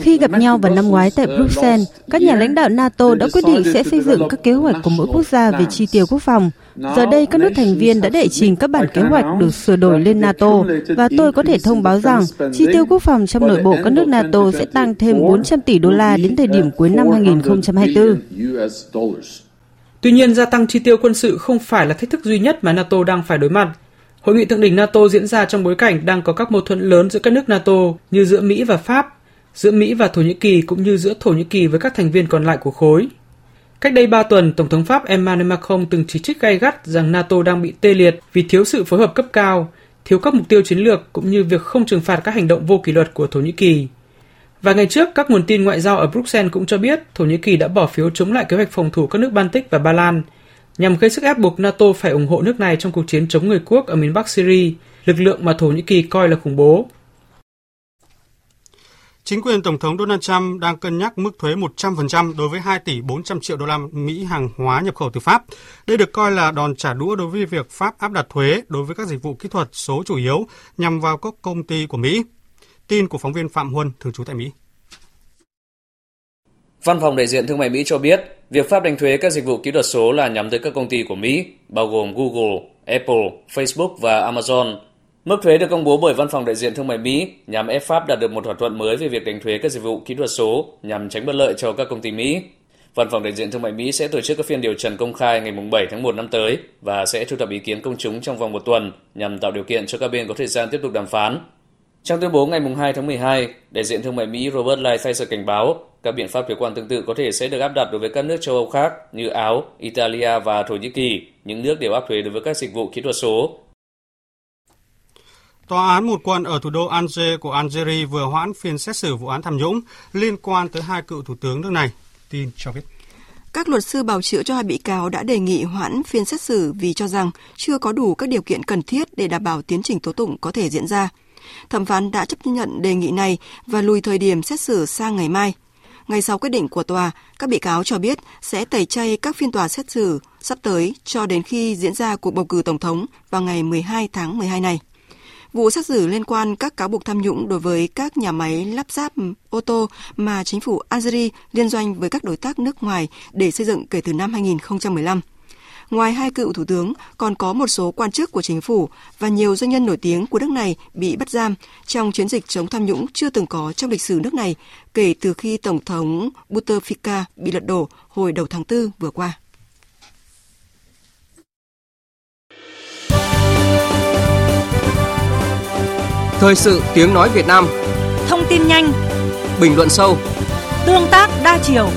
Khi gặp nhau vào năm ngoái tại uh, Bruxelles, các nhà lãnh đạo NATO đã quyết định sẽ xây dựng các kế hoạch của mỗi quốc gia về chi tiêu quốc phòng. Giờ đây, các nước thành viên đã đệ trình các bản kế hoạch được sửa đổi lên NATO và tôi có thể thông báo rằng chi tiêu quốc phòng trong nội bộ các nước NATO sẽ tăng thêm 400 tỷ đô la đến thời điểm cuối năm 2024. Tuy nhiên, gia tăng chi tiêu quân sự không phải là thách thức duy nhất mà NATO đang phải đối mặt. Hội nghị thượng đỉnh NATO diễn ra trong bối cảnh đang có các mâu thuẫn lớn giữa các nước NATO như giữa Mỹ và Pháp, giữa Mỹ và Thổ Nhĩ Kỳ cũng như giữa Thổ Nhĩ Kỳ với các thành viên còn lại của khối. Cách đây 3 tuần, Tổng thống Pháp Emmanuel Macron từng chỉ trích gay gắt rằng NATO đang bị tê liệt vì thiếu sự phối hợp cấp cao, thiếu các mục tiêu chiến lược cũng như việc không trừng phạt các hành động vô kỷ luật của Thổ Nhĩ Kỳ. Và ngày trước, các nguồn tin ngoại giao ở Bruxelles cũng cho biết Thổ Nhĩ Kỳ đã bỏ phiếu chống lại kế hoạch phòng thủ các nước Baltic và Ba Lan – nhằm gây sức ép buộc NATO phải ủng hộ nước này trong cuộc chiến chống người quốc ở miền Bắc Syria, lực lượng mà Thổ Nhĩ Kỳ coi là khủng bố. Chính quyền Tổng thống Donald Trump đang cân nhắc mức thuế 100% đối với 2 tỷ 400 triệu đô la Mỹ hàng hóa nhập khẩu từ Pháp. Đây được coi là đòn trả đũa đối với việc Pháp áp đặt thuế đối với các dịch vụ kỹ thuật số chủ yếu nhằm vào các công ty của Mỹ. Tin của phóng viên Phạm Huân, thường trú tại Mỹ. Văn phòng đại diện thương mại Mỹ cho biết, việc Pháp đánh thuế các dịch vụ kỹ thuật số là nhắm tới các công ty của Mỹ, bao gồm Google, Apple, Facebook và Amazon. Mức thuế được công bố bởi Văn phòng đại diện thương mại Mỹ nhằm ép Pháp đạt được một thỏa thuận mới về việc đánh thuế các dịch vụ kỹ thuật số nhằm tránh bất lợi cho các công ty Mỹ. Văn phòng đại diện thương mại Mỹ sẽ tổ chức các phiên điều trần công khai ngày 7 tháng 1 năm tới và sẽ thu thập ý kiến công chúng trong vòng một tuần nhằm tạo điều kiện cho các bên có thời gian tiếp tục đàm phán. Trong tuyên bố ngày 2 tháng 12, đại diện thương mại Mỹ Robert Lighthizer cảnh báo các biện pháp thuế quan tương tự có thể sẽ được áp đặt đối với các nước châu Âu khác như Áo, Italia và Thổ Nhĩ Kỳ, những nước đều áp thuế đối với các dịch vụ kỹ thuật số. Tòa án một quận ở thủ đô Alger của Algeria vừa hoãn phiên xét xử vụ án tham nhũng liên quan tới hai cựu thủ tướng nước này. Tin cho biết. Các luật sư bào chữa cho hai bị cáo đã đề nghị hoãn phiên xét xử vì cho rằng chưa có đủ các điều kiện cần thiết để đảm bảo tiến trình tố tụng có thể diễn ra. Thẩm phán đã chấp nhận đề nghị này và lùi thời điểm xét xử sang ngày mai. Ngay sau quyết định của tòa, các bị cáo cho biết sẽ tẩy chay các phiên tòa xét xử sắp tới cho đến khi diễn ra cuộc bầu cử tổng thống vào ngày 12 tháng 12 này. Vụ xét xử liên quan các cáo buộc tham nhũng đối với các nhà máy lắp ráp ô tô mà chính phủ Algeria liên doanh với các đối tác nước ngoài để xây dựng kể từ năm 2015. Ngoài hai cựu thủ tướng, còn có một số quan chức của chính phủ và nhiều doanh nhân nổi tiếng của nước này bị bắt giam trong chiến dịch chống tham nhũng chưa từng có trong lịch sử nước này kể từ khi Tổng thống Bouteflika bị lật đổ hồi đầu tháng 4 vừa qua. Thời sự tiếng nói Việt Nam. Thông tin nhanh. Bình luận sâu. Tương tác đa chiều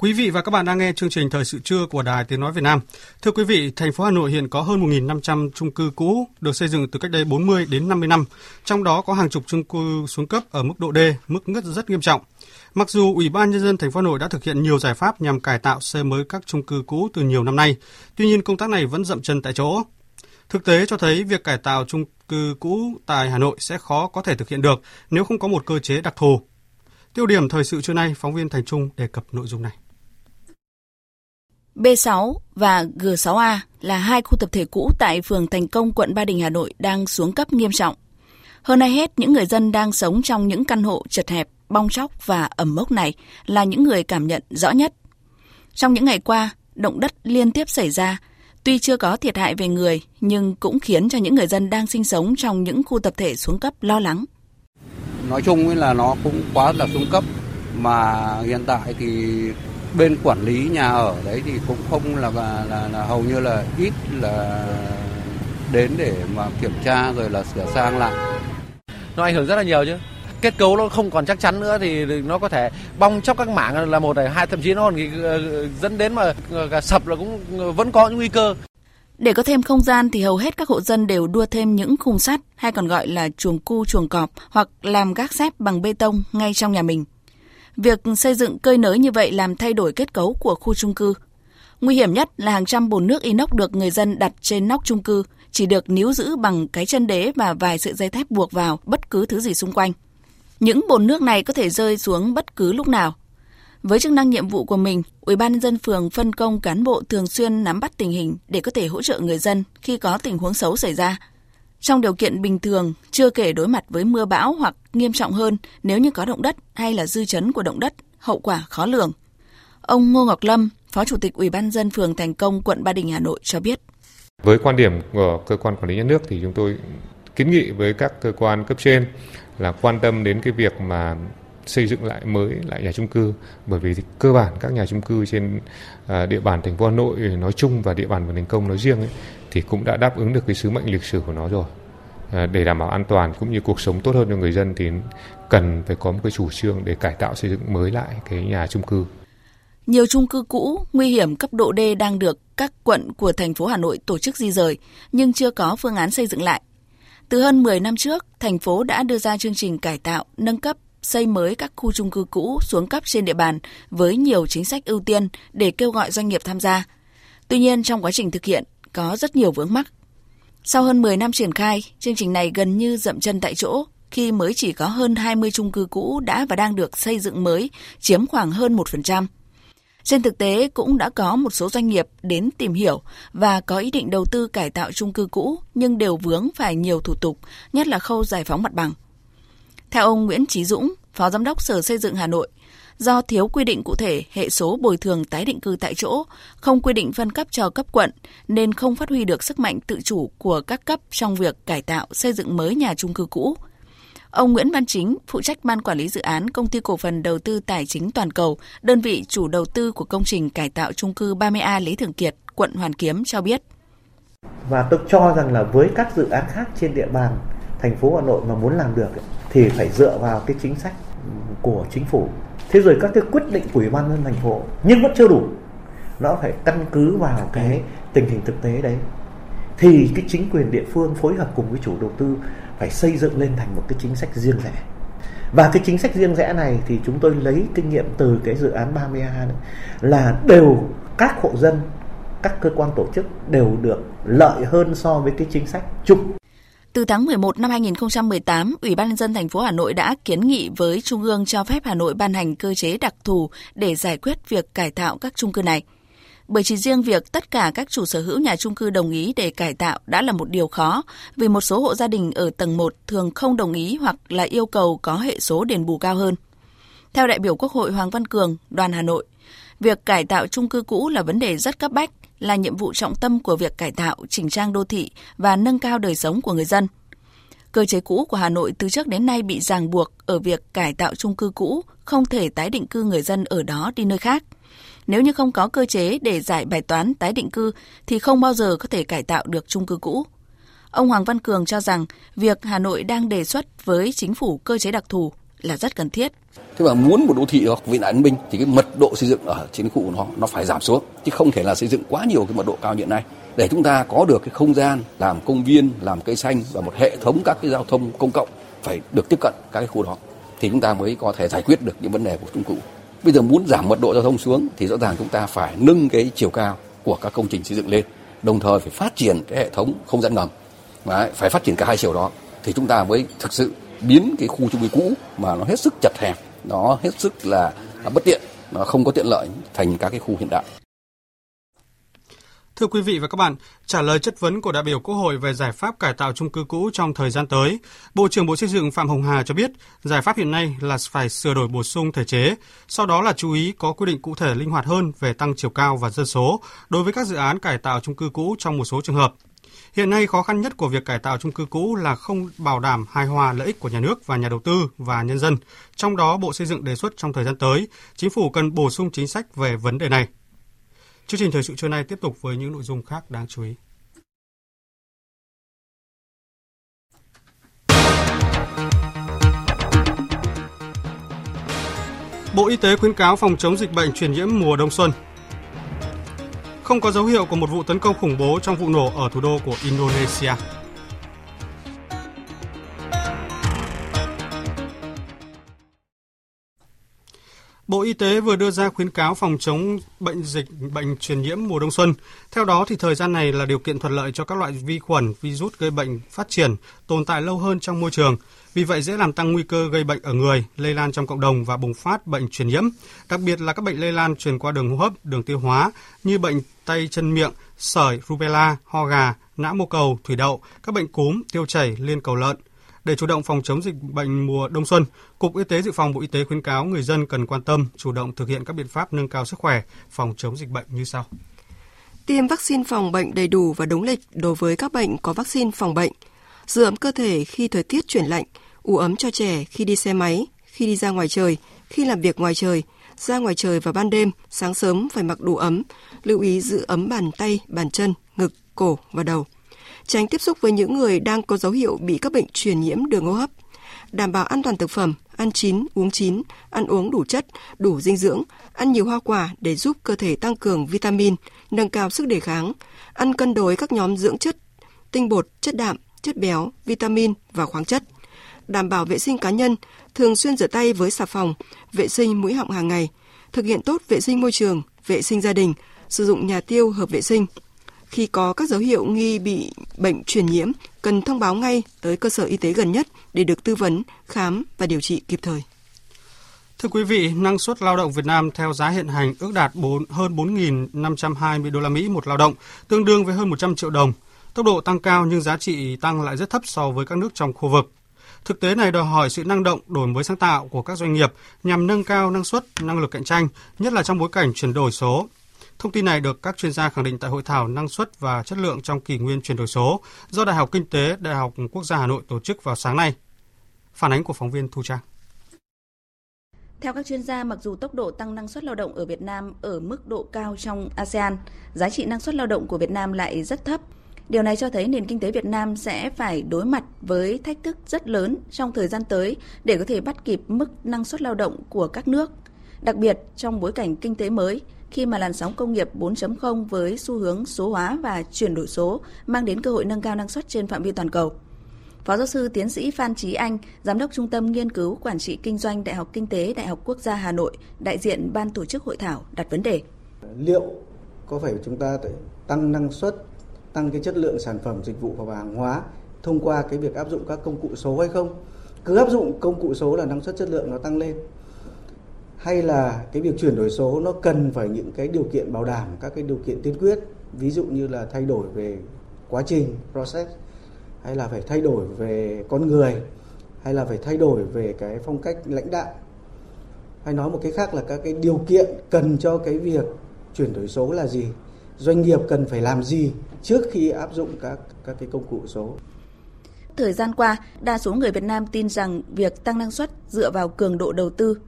Quý vị và các bạn đang nghe chương trình Thời sự trưa của Đài Tiếng Nói Việt Nam. Thưa quý vị, thành phố Hà Nội hiện có hơn 1.500 chung cư cũ được xây dựng từ cách đây 40 đến 50 năm. Trong đó có hàng chục chung cư xuống cấp ở mức độ D, mức ngất rất nghiêm trọng. Mặc dù Ủy ban Nhân dân thành phố Hà Nội đã thực hiện nhiều giải pháp nhằm cải tạo xây mới các chung cư cũ từ nhiều năm nay, tuy nhiên công tác này vẫn dậm chân tại chỗ. Thực tế cho thấy việc cải tạo chung cư cũ tại Hà Nội sẽ khó có thể thực hiện được nếu không có một cơ chế đặc thù. Tiêu điểm thời sự trưa nay, phóng viên Thành Trung đề cập nội dung này. B6 và G6A là hai khu tập thể cũ tại phường Thành Công, quận Ba Đình, Hà Nội đang xuống cấp nghiêm trọng. Hơn ai hết, những người dân đang sống trong những căn hộ chật hẹp, bong chóc và ẩm mốc này là những người cảm nhận rõ nhất. Trong những ngày qua, động đất liên tiếp xảy ra, tuy chưa có thiệt hại về người nhưng cũng khiến cho những người dân đang sinh sống trong những khu tập thể xuống cấp lo lắng. Nói chung là nó cũng quá là xuống cấp mà hiện tại thì bên quản lý nhà ở đấy thì cũng không là là, là, là hầu như là ít là đến để mà kiểm tra rồi là sửa sang lại. Nó ảnh hưởng rất là nhiều chứ. Kết cấu nó không còn chắc chắn nữa thì nó có thể bong chóc các mảng là một này, hai thậm chí nó còn ờ, dẫn đến mà cả sập là cũng vẫn có những nguy cơ. Để có thêm không gian thì hầu hết các hộ dân đều đua thêm những khung sắt hay còn gọi là chuồng cu chuồng cọp hoặc làm gác xếp bằng bê tông ngay trong nhà mình. Việc xây dựng cơi nới như vậy làm thay đổi kết cấu của khu chung cư. Nguy hiểm nhất là hàng trăm bồn nước inox được người dân đặt trên nóc chung cư chỉ được níu giữ bằng cái chân đế và vài sợi dây thép buộc vào bất cứ thứ gì xung quanh. Những bồn nước này có thể rơi xuống bất cứ lúc nào. Với chức năng nhiệm vụ của mình, Ủy ban nhân dân phường phân công cán bộ thường xuyên nắm bắt tình hình để có thể hỗ trợ người dân khi có tình huống xấu xảy ra. Trong điều kiện bình thường, chưa kể đối mặt với mưa bão hoặc nghiêm trọng hơn nếu như có động đất hay là dư chấn của động đất, hậu quả khó lường. Ông Ngô Ngọc Lâm, Phó Chủ tịch Ủy ban dân phường Thành Công, quận Ba Đình, Hà Nội cho biết. Với quan điểm của cơ quan quản lý nhà nước thì chúng tôi kiến nghị với các cơ quan cấp trên là quan tâm đến cái việc mà xây dựng lại mới lại nhà chung cư bởi vì cơ bản các nhà chung cư trên à, địa bàn thành phố Hà Nội nói chung và địa bàn của Thành Công nói riêng ấy, thì cũng đã đáp ứng được cái sứ mệnh lịch sử của nó rồi. À, để đảm bảo an toàn cũng như cuộc sống tốt hơn cho người dân thì cần phải có một cái chủ trương để cải tạo xây dựng mới lại cái nhà chung cư. Nhiều chung cư cũ nguy hiểm cấp độ D đang được các quận của thành phố Hà Nội tổ chức di rời nhưng chưa có phương án xây dựng lại. Từ hơn 10 năm trước, thành phố đã đưa ra chương trình cải tạo, nâng cấp, xây mới các khu chung cư cũ xuống cấp trên địa bàn với nhiều chính sách ưu tiên để kêu gọi doanh nghiệp tham gia. Tuy nhiên trong quá trình thực hiện có rất nhiều vướng mắc. Sau hơn 10 năm triển khai, chương trình này gần như dậm chân tại chỗ khi mới chỉ có hơn 20 chung cư cũ đã và đang được xây dựng mới, chiếm khoảng hơn 1%. Trên thực tế cũng đã có một số doanh nghiệp đến tìm hiểu và có ý định đầu tư cải tạo chung cư cũ nhưng đều vướng phải nhiều thủ tục, nhất là khâu giải phóng mặt bằng. Theo ông Nguyễn Chí Dũng, Phó Giám đốc Sở Xây dựng Hà Nội, do thiếu quy định cụ thể hệ số bồi thường tái định cư tại chỗ, không quy định phân cấp cho cấp quận nên không phát huy được sức mạnh tự chủ của các cấp trong việc cải tạo xây dựng mới nhà chung cư cũ. Ông Nguyễn Văn Chính, phụ trách ban quản lý dự án công ty cổ phần đầu tư tài chính toàn cầu, đơn vị chủ đầu tư của công trình cải tạo chung cư 30A Lý Thường Kiệt, quận Hoàn Kiếm cho biết. Và tôi cho rằng là với các dự án khác trên địa bàn thành phố Hà Nội mà muốn làm được thì phải dựa vào cái chính sách của chính phủ thế rồi các cái quyết định của ủy ban nhân thành phố nhưng vẫn chưa đủ. Nó phải căn cứ vào cái tình hình thực tế đấy. Thì cái chính quyền địa phương phối hợp cùng với chủ đầu tư phải xây dựng lên thành một cái chính sách riêng rẽ. Và cái chính sách riêng rẽ này thì chúng tôi lấy kinh nghiệm từ cái dự án 30A đấy là đều các hộ dân các cơ quan tổ chức đều được lợi hơn so với cái chính sách chung từ tháng 11 năm 2018, Ủy ban nhân dân thành phố Hà Nội đã kiến nghị với Trung ương cho phép Hà Nội ban hành cơ chế đặc thù để giải quyết việc cải tạo các chung cư này. Bởi chỉ riêng việc tất cả các chủ sở hữu nhà chung cư đồng ý để cải tạo đã là một điều khó, vì một số hộ gia đình ở tầng 1 thường không đồng ý hoặc là yêu cầu có hệ số đền bù cao hơn. Theo đại biểu Quốc hội Hoàng Văn Cường, đoàn Hà Nội, việc cải tạo chung cư cũ là vấn đề rất cấp bách là nhiệm vụ trọng tâm của việc cải tạo, chỉnh trang đô thị và nâng cao đời sống của người dân. Cơ chế cũ của Hà Nội từ trước đến nay bị ràng buộc ở việc cải tạo chung cư cũ, không thể tái định cư người dân ở đó đi nơi khác. Nếu như không có cơ chế để giải bài toán tái định cư thì không bao giờ có thể cải tạo được chung cư cũ. Ông Hoàng Văn Cường cho rằng việc Hà Nội đang đề xuất với chính phủ cơ chế đặc thù là rất cần thiết. Thế mà muốn một đô thị hoặc vị đại văn minh thì cái mật độ xây dựng ở trên khu của nó nó phải giảm xuống chứ không thể là xây dựng quá nhiều cái mật độ cao như hiện nay để chúng ta có được cái không gian làm công viên, làm cây xanh và một hệ thống các cái giao thông công cộng phải được tiếp cận các cái khu đó thì chúng ta mới có thể giải quyết được những vấn đề của trung cũ. Bây giờ muốn giảm mật độ giao thông xuống thì rõ ràng chúng ta phải nâng cái chiều cao của các công trình xây dựng lên, đồng thời phải phát triển cái hệ thống không gian ngầm. Đấy, phải phát triển cả hai chiều đó thì chúng ta mới thực sự biến cái khu trung cư cũ mà nó hết sức chật hẹp, nó hết sức là bất tiện, nó không có tiện lợi thành các cái khu hiện đại. Thưa quý vị và các bạn, trả lời chất vấn của đại biểu Quốc hội về giải pháp cải tạo chung cư cũ trong thời gian tới, Bộ trưởng Bộ Xây dựng Phạm Hồng Hà cho biết, giải pháp hiện nay là phải sửa đổi bổ sung thể chế, sau đó là chú ý có quy định cụ thể linh hoạt hơn về tăng chiều cao và dân số đối với các dự án cải tạo chung cư cũ trong một số trường hợp. Hiện nay khó khăn nhất của việc cải tạo chung cư cũ là không bảo đảm hài hòa lợi ích của nhà nước và nhà đầu tư và nhân dân. Trong đó, Bộ Xây dựng đề xuất trong thời gian tới, chính phủ cần bổ sung chính sách về vấn đề này. Chương trình thời sự trưa nay tiếp tục với những nội dung khác đáng chú ý. Bộ Y tế khuyến cáo phòng chống dịch bệnh truyền nhiễm mùa đông xuân. Không có dấu hiệu của một vụ tấn công khủng bố trong vụ nổ ở thủ đô của Indonesia. Bộ Y tế vừa đưa ra khuyến cáo phòng chống bệnh dịch bệnh truyền nhiễm mùa đông xuân. Theo đó thì thời gian này là điều kiện thuận lợi cho các loại vi khuẩn, virus gây bệnh phát triển, tồn tại lâu hơn trong môi trường. Vì vậy dễ làm tăng nguy cơ gây bệnh ở người, lây lan trong cộng đồng và bùng phát bệnh truyền nhiễm, đặc biệt là các bệnh lây lan truyền qua đường hô hấp, đường tiêu hóa như bệnh tay chân miệng, sởi, rubella, ho gà, nã mô cầu, thủy đậu, các bệnh cúm, tiêu chảy, liên cầu lợn, để chủ động phòng chống dịch bệnh mùa đông xuân, Cục Y tế Dự phòng Bộ Y tế khuyến cáo người dân cần quan tâm, chủ động thực hiện các biện pháp nâng cao sức khỏe, phòng chống dịch bệnh như sau. Tiêm vaccine phòng bệnh đầy đủ và đúng lịch đối với các bệnh có vaccine phòng bệnh. Giữ ấm cơ thể khi thời tiết chuyển lạnh, ủ ấm cho trẻ khi đi xe máy, khi đi ra ngoài trời, khi làm việc ngoài trời, ra ngoài trời vào ban đêm, sáng sớm phải mặc đủ ấm, lưu ý giữ ấm bàn tay, bàn chân, ngực, cổ và đầu tránh tiếp xúc với những người đang có dấu hiệu bị các bệnh truyền nhiễm đường hô hấp, đảm bảo an toàn thực phẩm, ăn chín, uống chín, ăn uống đủ chất, đủ dinh dưỡng, ăn nhiều hoa quả để giúp cơ thể tăng cường vitamin, nâng cao sức đề kháng, ăn cân đối các nhóm dưỡng chất, tinh bột, chất đạm, chất béo, vitamin và khoáng chất. Đảm bảo vệ sinh cá nhân, thường xuyên rửa tay với xà phòng, vệ sinh mũi họng hàng ngày, thực hiện tốt vệ sinh môi trường, vệ sinh gia đình, sử dụng nhà tiêu hợp vệ sinh, khi có các dấu hiệu nghi bị bệnh truyền nhiễm, cần thông báo ngay tới cơ sở y tế gần nhất để được tư vấn, khám và điều trị kịp thời. Thưa quý vị, năng suất lao động Việt Nam theo giá hiện hành ước đạt 4, hơn 4.520 đô la Mỹ một lao động, tương đương với hơn 100 triệu đồng. Tốc độ tăng cao nhưng giá trị tăng lại rất thấp so với các nước trong khu vực. Thực tế này đòi hỏi sự năng động, đổi mới sáng tạo của các doanh nghiệp nhằm nâng cao năng suất, năng lực cạnh tranh, nhất là trong bối cảnh chuyển đổi số, Thông tin này được các chuyên gia khẳng định tại hội thảo năng suất và chất lượng trong kỷ nguyên chuyển đổi số do Đại học Kinh tế Đại học Quốc gia Hà Nội tổ chức vào sáng nay. Phản ánh của phóng viên Thu Trang. Theo các chuyên gia, mặc dù tốc độ tăng năng suất lao động ở Việt Nam ở mức độ cao trong ASEAN, giá trị năng suất lao động của Việt Nam lại rất thấp. Điều này cho thấy nền kinh tế Việt Nam sẽ phải đối mặt với thách thức rất lớn trong thời gian tới để có thể bắt kịp mức năng suất lao động của các nước. Đặc biệt trong bối cảnh kinh tế mới, khi mà làn sóng công nghiệp 4.0 với xu hướng số hóa và chuyển đổi số mang đến cơ hội nâng cao năng suất trên phạm vi toàn cầu. Phó giáo sư tiến sĩ Phan Trí Anh, Giám đốc Trung tâm Nghiên cứu Quản trị Kinh doanh Đại học Kinh tế Đại học Quốc gia Hà Nội, đại diện ban tổ chức hội thảo đặt vấn đề. Liệu có phải chúng ta tăng năng suất, tăng cái chất lượng sản phẩm dịch vụ và hàng hóa thông qua cái việc áp dụng các công cụ số hay không? Cứ áp dụng công cụ số là năng suất chất lượng nó tăng lên hay là cái việc chuyển đổi số nó cần phải những cái điều kiện bảo đảm, các cái điều kiện tiên quyết, ví dụ như là thay đổi về quá trình, process, hay là phải thay đổi về con người, hay là phải thay đổi về cái phong cách lãnh đạo? Hay nói một cái khác là các cái điều kiện cần cho cái việc chuyển đổi số là gì? Doanh nghiệp cần phải làm gì trước khi áp dụng các các cái công cụ số? Thời gian qua, đa số người Việt Nam tin rằng việc tăng năng suất dựa vào cường độ đầu tư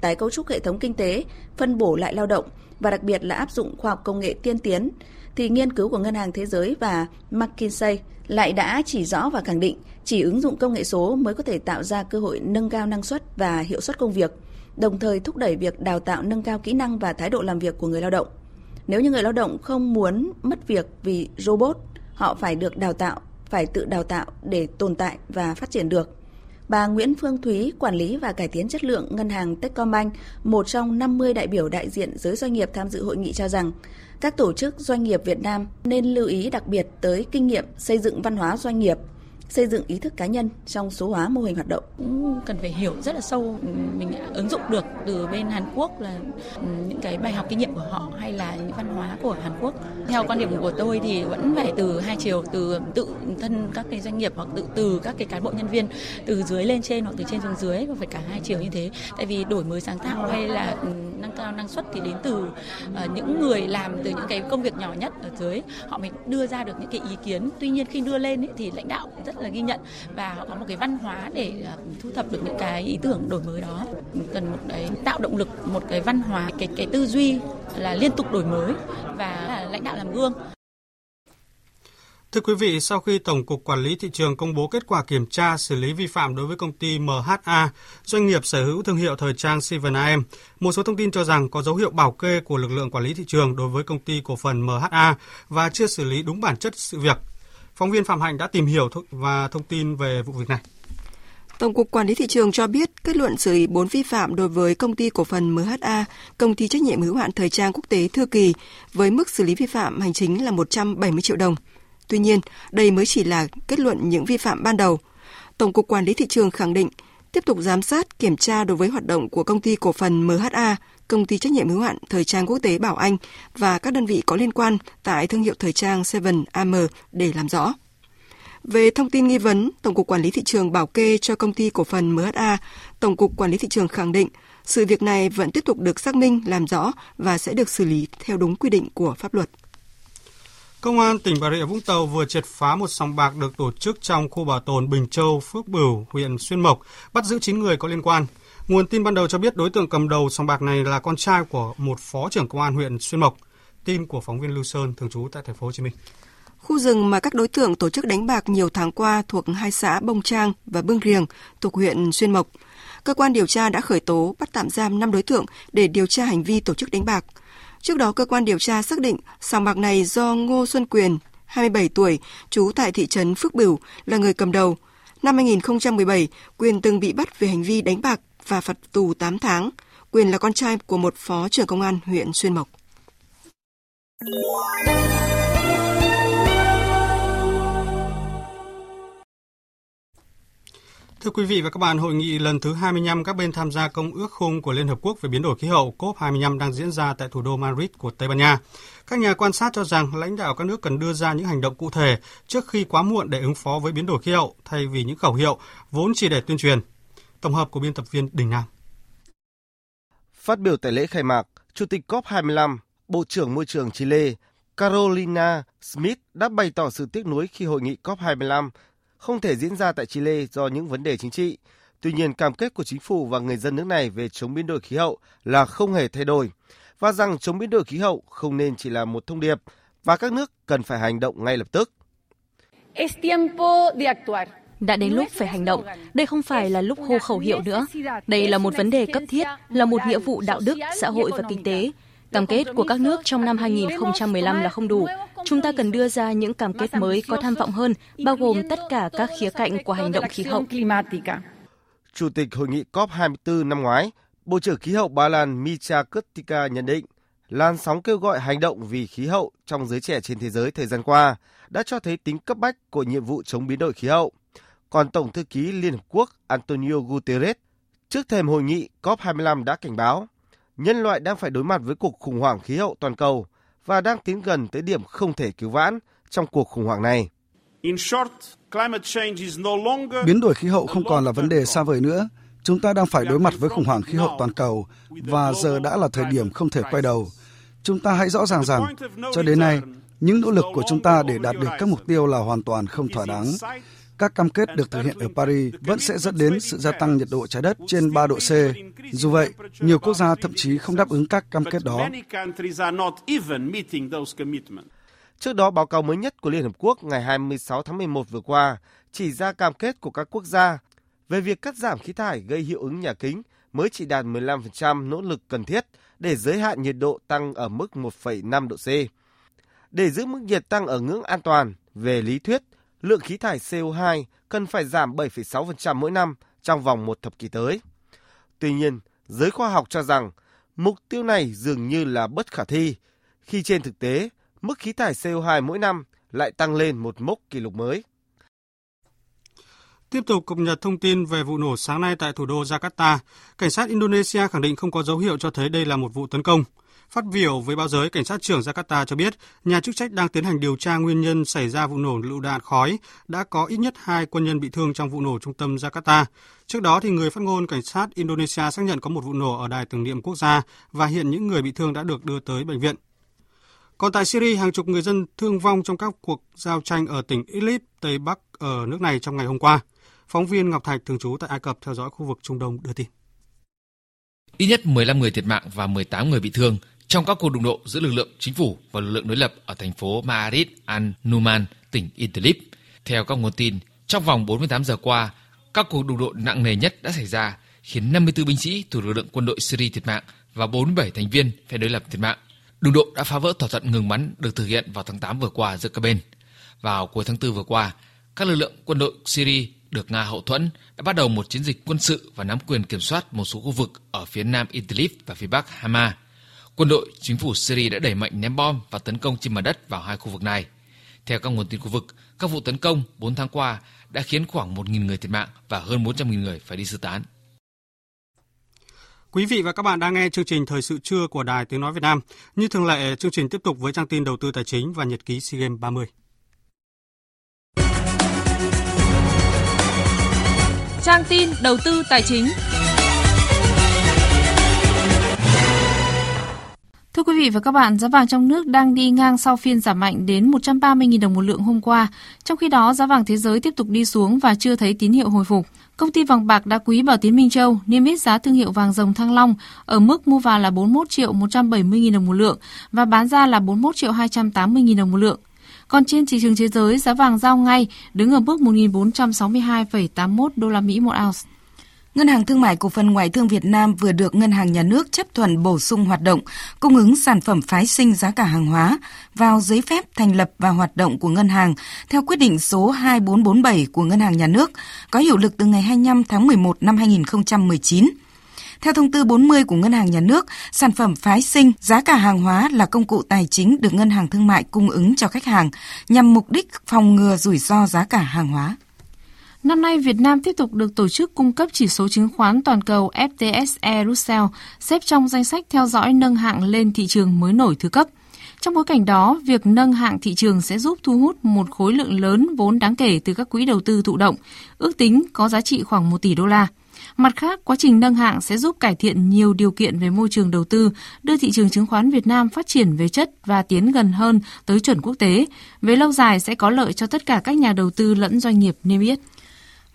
tái cấu trúc hệ thống kinh tế, phân bổ lại lao động và đặc biệt là áp dụng khoa học công nghệ tiên tiến, thì nghiên cứu của Ngân hàng Thế giới và McKinsey lại đã chỉ rõ và khẳng định chỉ ứng dụng công nghệ số mới có thể tạo ra cơ hội nâng cao năng suất và hiệu suất công việc, đồng thời thúc đẩy việc đào tạo nâng cao kỹ năng và thái độ làm việc của người lao động. Nếu như người lao động không muốn mất việc vì robot, họ phải được đào tạo, phải tự đào tạo để tồn tại và phát triển được. Bà Nguyễn Phương Thúy, quản lý và cải tiến chất lượng ngân hàng Techcombank, một trong 50 đại biểu đại diện giới doanh nghiệp tham dự hội nghị cho rằng, các tổ chức doanh nghiệp Việt Nam nên lưu ý đặc biệt tới kinh nghiệm xây dựng văn hóa doanh nghiệp, xây dựng ý thức cá nhân trong số hóa mô hình hoạt động. Cũng cần phải hiểu rất là sâu ừ, mình ứng dụng được từ bên Hàn Quốc là ừ, những cái bài học kinh nghiệm của họ hay là những văn hóa của Hàn Quốc. Theo quan điểm của tôi thì vẫn phải từ hai chiều, từ tự thân các cái doanh nghiệp hoặc tự từ các cái cán bộ nhân viên từ dưới lên trên hoặc từ trên xuống dưới và phải cả hai chiều như thế. Tại vì đổi mới sáng tạo hay là ừ, nâng cao năng suất thì đến từ uh, những người làm từ những cái công việc nhỏ nhất ở dưới họ mới đưa ra được những cái ý kiến. Tuy nhiên khi đưa lên ấy, thì lãnh đạo rất là ghi nhận và họ có một cái văn hóa để ờ, thu thập được những cái ý tưởng đổi mới đó cần một cái tạo động lực một cái văn hóa cái cái tư duy là liên tục đổi mới và là lãnh đạo làm gương Thưa quý vị, sau khi Tổng cục Quản lý thị trường công bố kết quả kiểm tra xử lý vi phạm đối với công ty MHA, doanh nghiệp sở hữu thương hiệu thời trang Seven AM, một số thông tin cho rằng có dấu hiệu bảo kê của lực lượng quản lý thị trường đối với công ty cổ phần MHA và chưa xử lý đúng bản chất sự việc. Phóng viên Phạm Hạnh đã tìm hiểu và thông tin về vụ việc này. Tổng cục Quản lý thị trường cho biết kết luận xử lý 4 vi phạm đối với công ty cổ phần MHA, công ty trách nhiệm hữu hạn thời trang quốc tế Thư Kỳ với mức xử lý vi phạm hành chính là 170 triệu đồng. Tuy nhiên, đây mới chỉ là kết luận những vi phạm ban đầu. Tổng cục Quản lý thị trường khẳng định tiếp tục giám sát, kiểm tra đối với hoạt động của công ty cổ phần MHA, công ty trách nhiệm hữu hạn thời trang quốc tế Bảo Anh và các đơn vị có liên quan tại thương hiệu thời trang Seven AM để làm rõ. Về thông tin nghi vấn, Tổng cục Quản lý thị trường bảo kê cho công ty cổ phần MHA, Tổng cục Quản lý thị trường khẳng định sự việc này vẫn tiếp tục được xác minh, làm rõ và sẽ được xử lý theo đúng quy định của pháp luật. Công an tỉnh Bà Rịa Vũng Tàu vừa triệt phá một sòng bạc được tổ chức trong khu bảo tồn Bình Châu, Phước Bửu, huyện Xuyên Mộc, bắt giữ 9 người có liên quan. Nguồn tin ban đầu cho biết đối tượng cầm đầu sòng bạc này là con trai của một phó trưởng công an huyện Xuyên Mộc. Tin của phóng viên Lưu Sơn thường trú tại thành phố Hồ Chí Minh. Khu rừng mà các đối tượng tổ chức đánh bạc nhiều tháng qua thuộc hai xã Bông Trang và Bưng Riềng thuộc huyện Xuyên Mộc. Cơ quan điều tra đã khởi tố bắt tạm giam 5 đối tượng để điều tra hành vi tổ chức đánh bạc. Trước đó, cơ quan điều tra xác định sòng bạc này do Ngô Xuân Quyền, 27 tuổi, trú tại thị trấn Phước Bửu, là người cầm đầu. Năm 2017, Quyền từng bị bắt về hành vi đánh bạc và phạt tù 8 tháng. Quyền là con trai của một phó trưởng công an huyện Xuyên Mộc. Thưa quý vị và các bạn, hội nghị lần thứ 25 các bên tham gia Công ước khung của Liên Hợp Quốc về biến đổi khí hậu COP25 đang diễn ra tại thủ đô Madrid của Tây Ban Nha. Các nhà quan sát cho rằng lãnh đạo các nước cần đưa ra những hành động cụ thể trước khi quá muộn để ứng phó với biến đổi khí hậu thay vì những khẩu hiệu vốn chỉ để tuyên truyền. Tổng hợp của biên tập viên Đình Nam. Phát biểu tại lễ khai mạc, Chủ tịch COP25, Bộ trưởng Môi trường Chile Carolina Smith đã bày tỏ sự tiếc nuối khi hội nghị COP25 không thể diễn ra tại Chile do những vấn đề chính trị. Tuy nhiên, cam kết của chính phủ và người dân nước này về chống biến đổi khí hậu là không hề thay đổi và rằng chống biến đổi khí hậu không nên chỉ là một thông điệp và các nước cần phải hành động ngay lập tức. Đã đến lúc phải hành động. Đây không phải là lúc hô khẩu hiệu nữa. Đây là một vấn đề cấp thiết, là một nghĩa vụ đạo đức, xã hội và kinh tế. Cam kết của các nước trong năm 2015 là không đủ. Chúng ta cần đưa ra những cam kết mới có tham vọng hơn, bao gồm tất cả các khía cạnh của hành động khí hậu. Chủ tịch hội nghị COP24 năm ngoái, Bộ trưởng khí hậu Ba Lan Micha Kutika nhận định, làn sóng kêu gọi hành động vì khí hậu trong giới trẻ trên thế giới thời gian qua đã cho thấy tính cấp bách của nhiệm vụ chống biến đổi khí hậu. Còn Tổng thư ký Liên Hợp Quốc Antonio Guterres trước thềm hội nghị COP25 đã cảnh báo nhân loại đang phải đối mặt với cuộc khủng hoảng khí hậu toàn cầu và đang tiến gần tới điểm không thể cứu vãn trong cuộc khủng hoảng này. Biến đổi khí hậu không còn là vấn đề xa vời nữa. Chúng ta đang phải đối mặt với khủng hoảng khí hậu toàn cầu và giờ đã là thời điểm không thể quay đầu. Chúng ta hãy rõ ràng rằng, cho đến nay, những nỗ lực của chúng ta để đạt được các mục tiêu là hoàn toàn không thỏa đáng các cam kết được thực hiện ở Paris vẫn sẽ dẫn đến sự gia tăng nhiệt độ trái đất trên 3 độ C. Dù vậy, nhiều quốc gia thậm chí không đáp ứng các cam kết đó. Trước đó, báo cáo mới nhất của Liên Hợp Quốc ngày 26 tháng 11 vừa qua chỉ ra cam kết của các quốc gia về việc cắt giảm khí thải gây hiệu ứng nhà kính mới chỉ đạt 15% nỗ lực cần thiết để giới hạn nhiệt độ tăng ở mức 1,5 độ C. Để giữ mức nhiệt tăng ở ngưỡng an toàn, về lý thuyết, lượng khí thải CO2 cần phải giảm 7,6% mỗi năm trong vòng một thập kỷ tới. Tuy nhiên, giới khoa học cho rằng mục tiêu này dường như là bất khả thi, khi trên thực tế, mức khí thải CO2 mỗi năm lại tăng lên một mốc kỷ lục mới. Tiếp tục cập nhật thông tin về vụ nổ sáng nay tại thủ đô Jakarta, cảnh sát Indonesia khẳng định không có dấu hiệu cho thấy đây là một vụ tấn công. Phát biểu với báo giới, cảnh sát trưởng Jakarta cho biết nhà chức trách đang tiến hành điều tra nguyên nhân xảy ra vụ nổ lựu đạn khói. Đã có ít nhất hai quân nhân bị thương trong vụ nổ trung tâm Jakarta. Trước đó, thì người phát ngôn cảnh sát Indonesia xác nhận có một vụ nổ ở đài tưởng niệm quốc gia và hiện những người bị thương đã được đưa tới bệnh viện. Còn tại Syria, hàng chục người dân thương vong trong các cuộc giao tranh ở tỉnh Idlib, Tây Bắc ở nước này trong ngày hôm qua. Phóng viên Ngọc Thạch thường trú tại Ai Cập theo dõi khu vực Trung Đông đưa tin. Ít nhất 15 người thiệt mạng và 18 người bị thương trong các cuộc đụng độ giữa lực lượng chính phủ và lực lượng đối lập ở thành phố Ma'arib al-Numan, tỉnh Idlib. Theo các nguồn tin, trong vòng 48 giờ qua, các cuộc đụng độ nặng nề nhất đã xảy ra, khiến 54 binh sĩ thuộc lực lượng quân đội Syria thiệt mạng và 47 thành viên phe đối lập thiệt mạng. Đụng độ đã phá vỡ thỏa thuận ngừng bắn được thực hiện vào tháng 8 vừa qua giữa các bên. Vào cuối tháng 4 vừa qua, các lực lượng quân đội Syria được Nga hậu thuẫn đã bắt đầu một chiến dịch quân sự và nắm quyền kiểm soát một số khu vực ở phía nam Idlib và phía bắc Hama. Quân đội chính phủ Syria đã đẩy mạnh ném bom và tấn công trên mặt đất vào hai khu vực này. Theo các nguồn tin khu vực, các vụ tấn công 4 tháng qua đã khiến khoảng 1.000 người thiệt mạng và hơn 400.000 người phải đi sơ tán. Quý vị và các bạn đang nghe chương trình Thời sự trưa của Đài Tiếng Nói Việt Nam. Như thường lệ, chương trình tiếp tục với trang tin đầu tư tài chính và nhật ký SEA Games 30. Trang tin đầu tư tài chính. Thưa quý vị và các bạn, giá vàng trong nước đang đi ngang sau phiên giảm mạnh đến 130.000 đồng một lượng hôm qua. Trong khi đó, giá vàng thế giới tiếp tục đi xuống và chưa thấy tín hiệu hồi phục. Công ty vàng bạc đá quý Bảo Tín Minh Châu niêm yết giá thương hiệu vàng rồng Thăng Long ở mức mua vào là 41 triệu 170 000 đồng một lượng và bán ra là 41 triệu 280 000 đồng một lượng. Còn trên thị trường thế giới, giá vàng giao ngay đứng ở mức 1.462,81 đô la Mỹ một ounce. Ngân hàng Thương mại Cổ phần Ngoại thương Việt Nam vừa được Ngân hàng Nhà nước chấp thuận bổ sung hoạt động, cung ứng sản phẩm phái sinh giá cả hàng hóa vào giấy phép thành lập và hoạt động của ngân hàng theo quyết định số 2447 của Ngân hàng Nhà nước, có hiệu lực từ ngày 25 tháng 11 năm 2019. Theo thông tư 40 của Ngân hàng Nhà nước, sản phẩm phái sinh, giá cả hàng hóa là công cụ tài chính được Ngân hàng Thương mại cung ứng cho khách hàng nhằm mục đích phòng ngừa rủi ro giá cả hàng hóa. Năm nay, Việt Nam tiếp tục được tổ chức cung cấp chỉ số chứng khoán toàn cầu FTSE Russell xếp trong danh sách theo dõi nâng hạng lên thị trường mới nổi thứ cấp. Trong bối cảnh đó, việc nâng hạng thị trường sẽ giúp thu hút một khối lượng lớn vốn đáng kể từ các quỹ đầu tư thụ động, ước tính có giá trị khoảng 1 tỷ đô la. Mặt khác, quá trình nâng hạng sẽ giúp cải thiện nhiều điều kiện về môi trường đầu tư, đưa thị trường chứng khoán Việt Nam phát triển về chất và tiến gần hơn tới chuẩn quốc tế. Về lâu dài sẽ có lợi cho tất cả các nhà đầu tư lẫn doanh nghiệp niêm yết.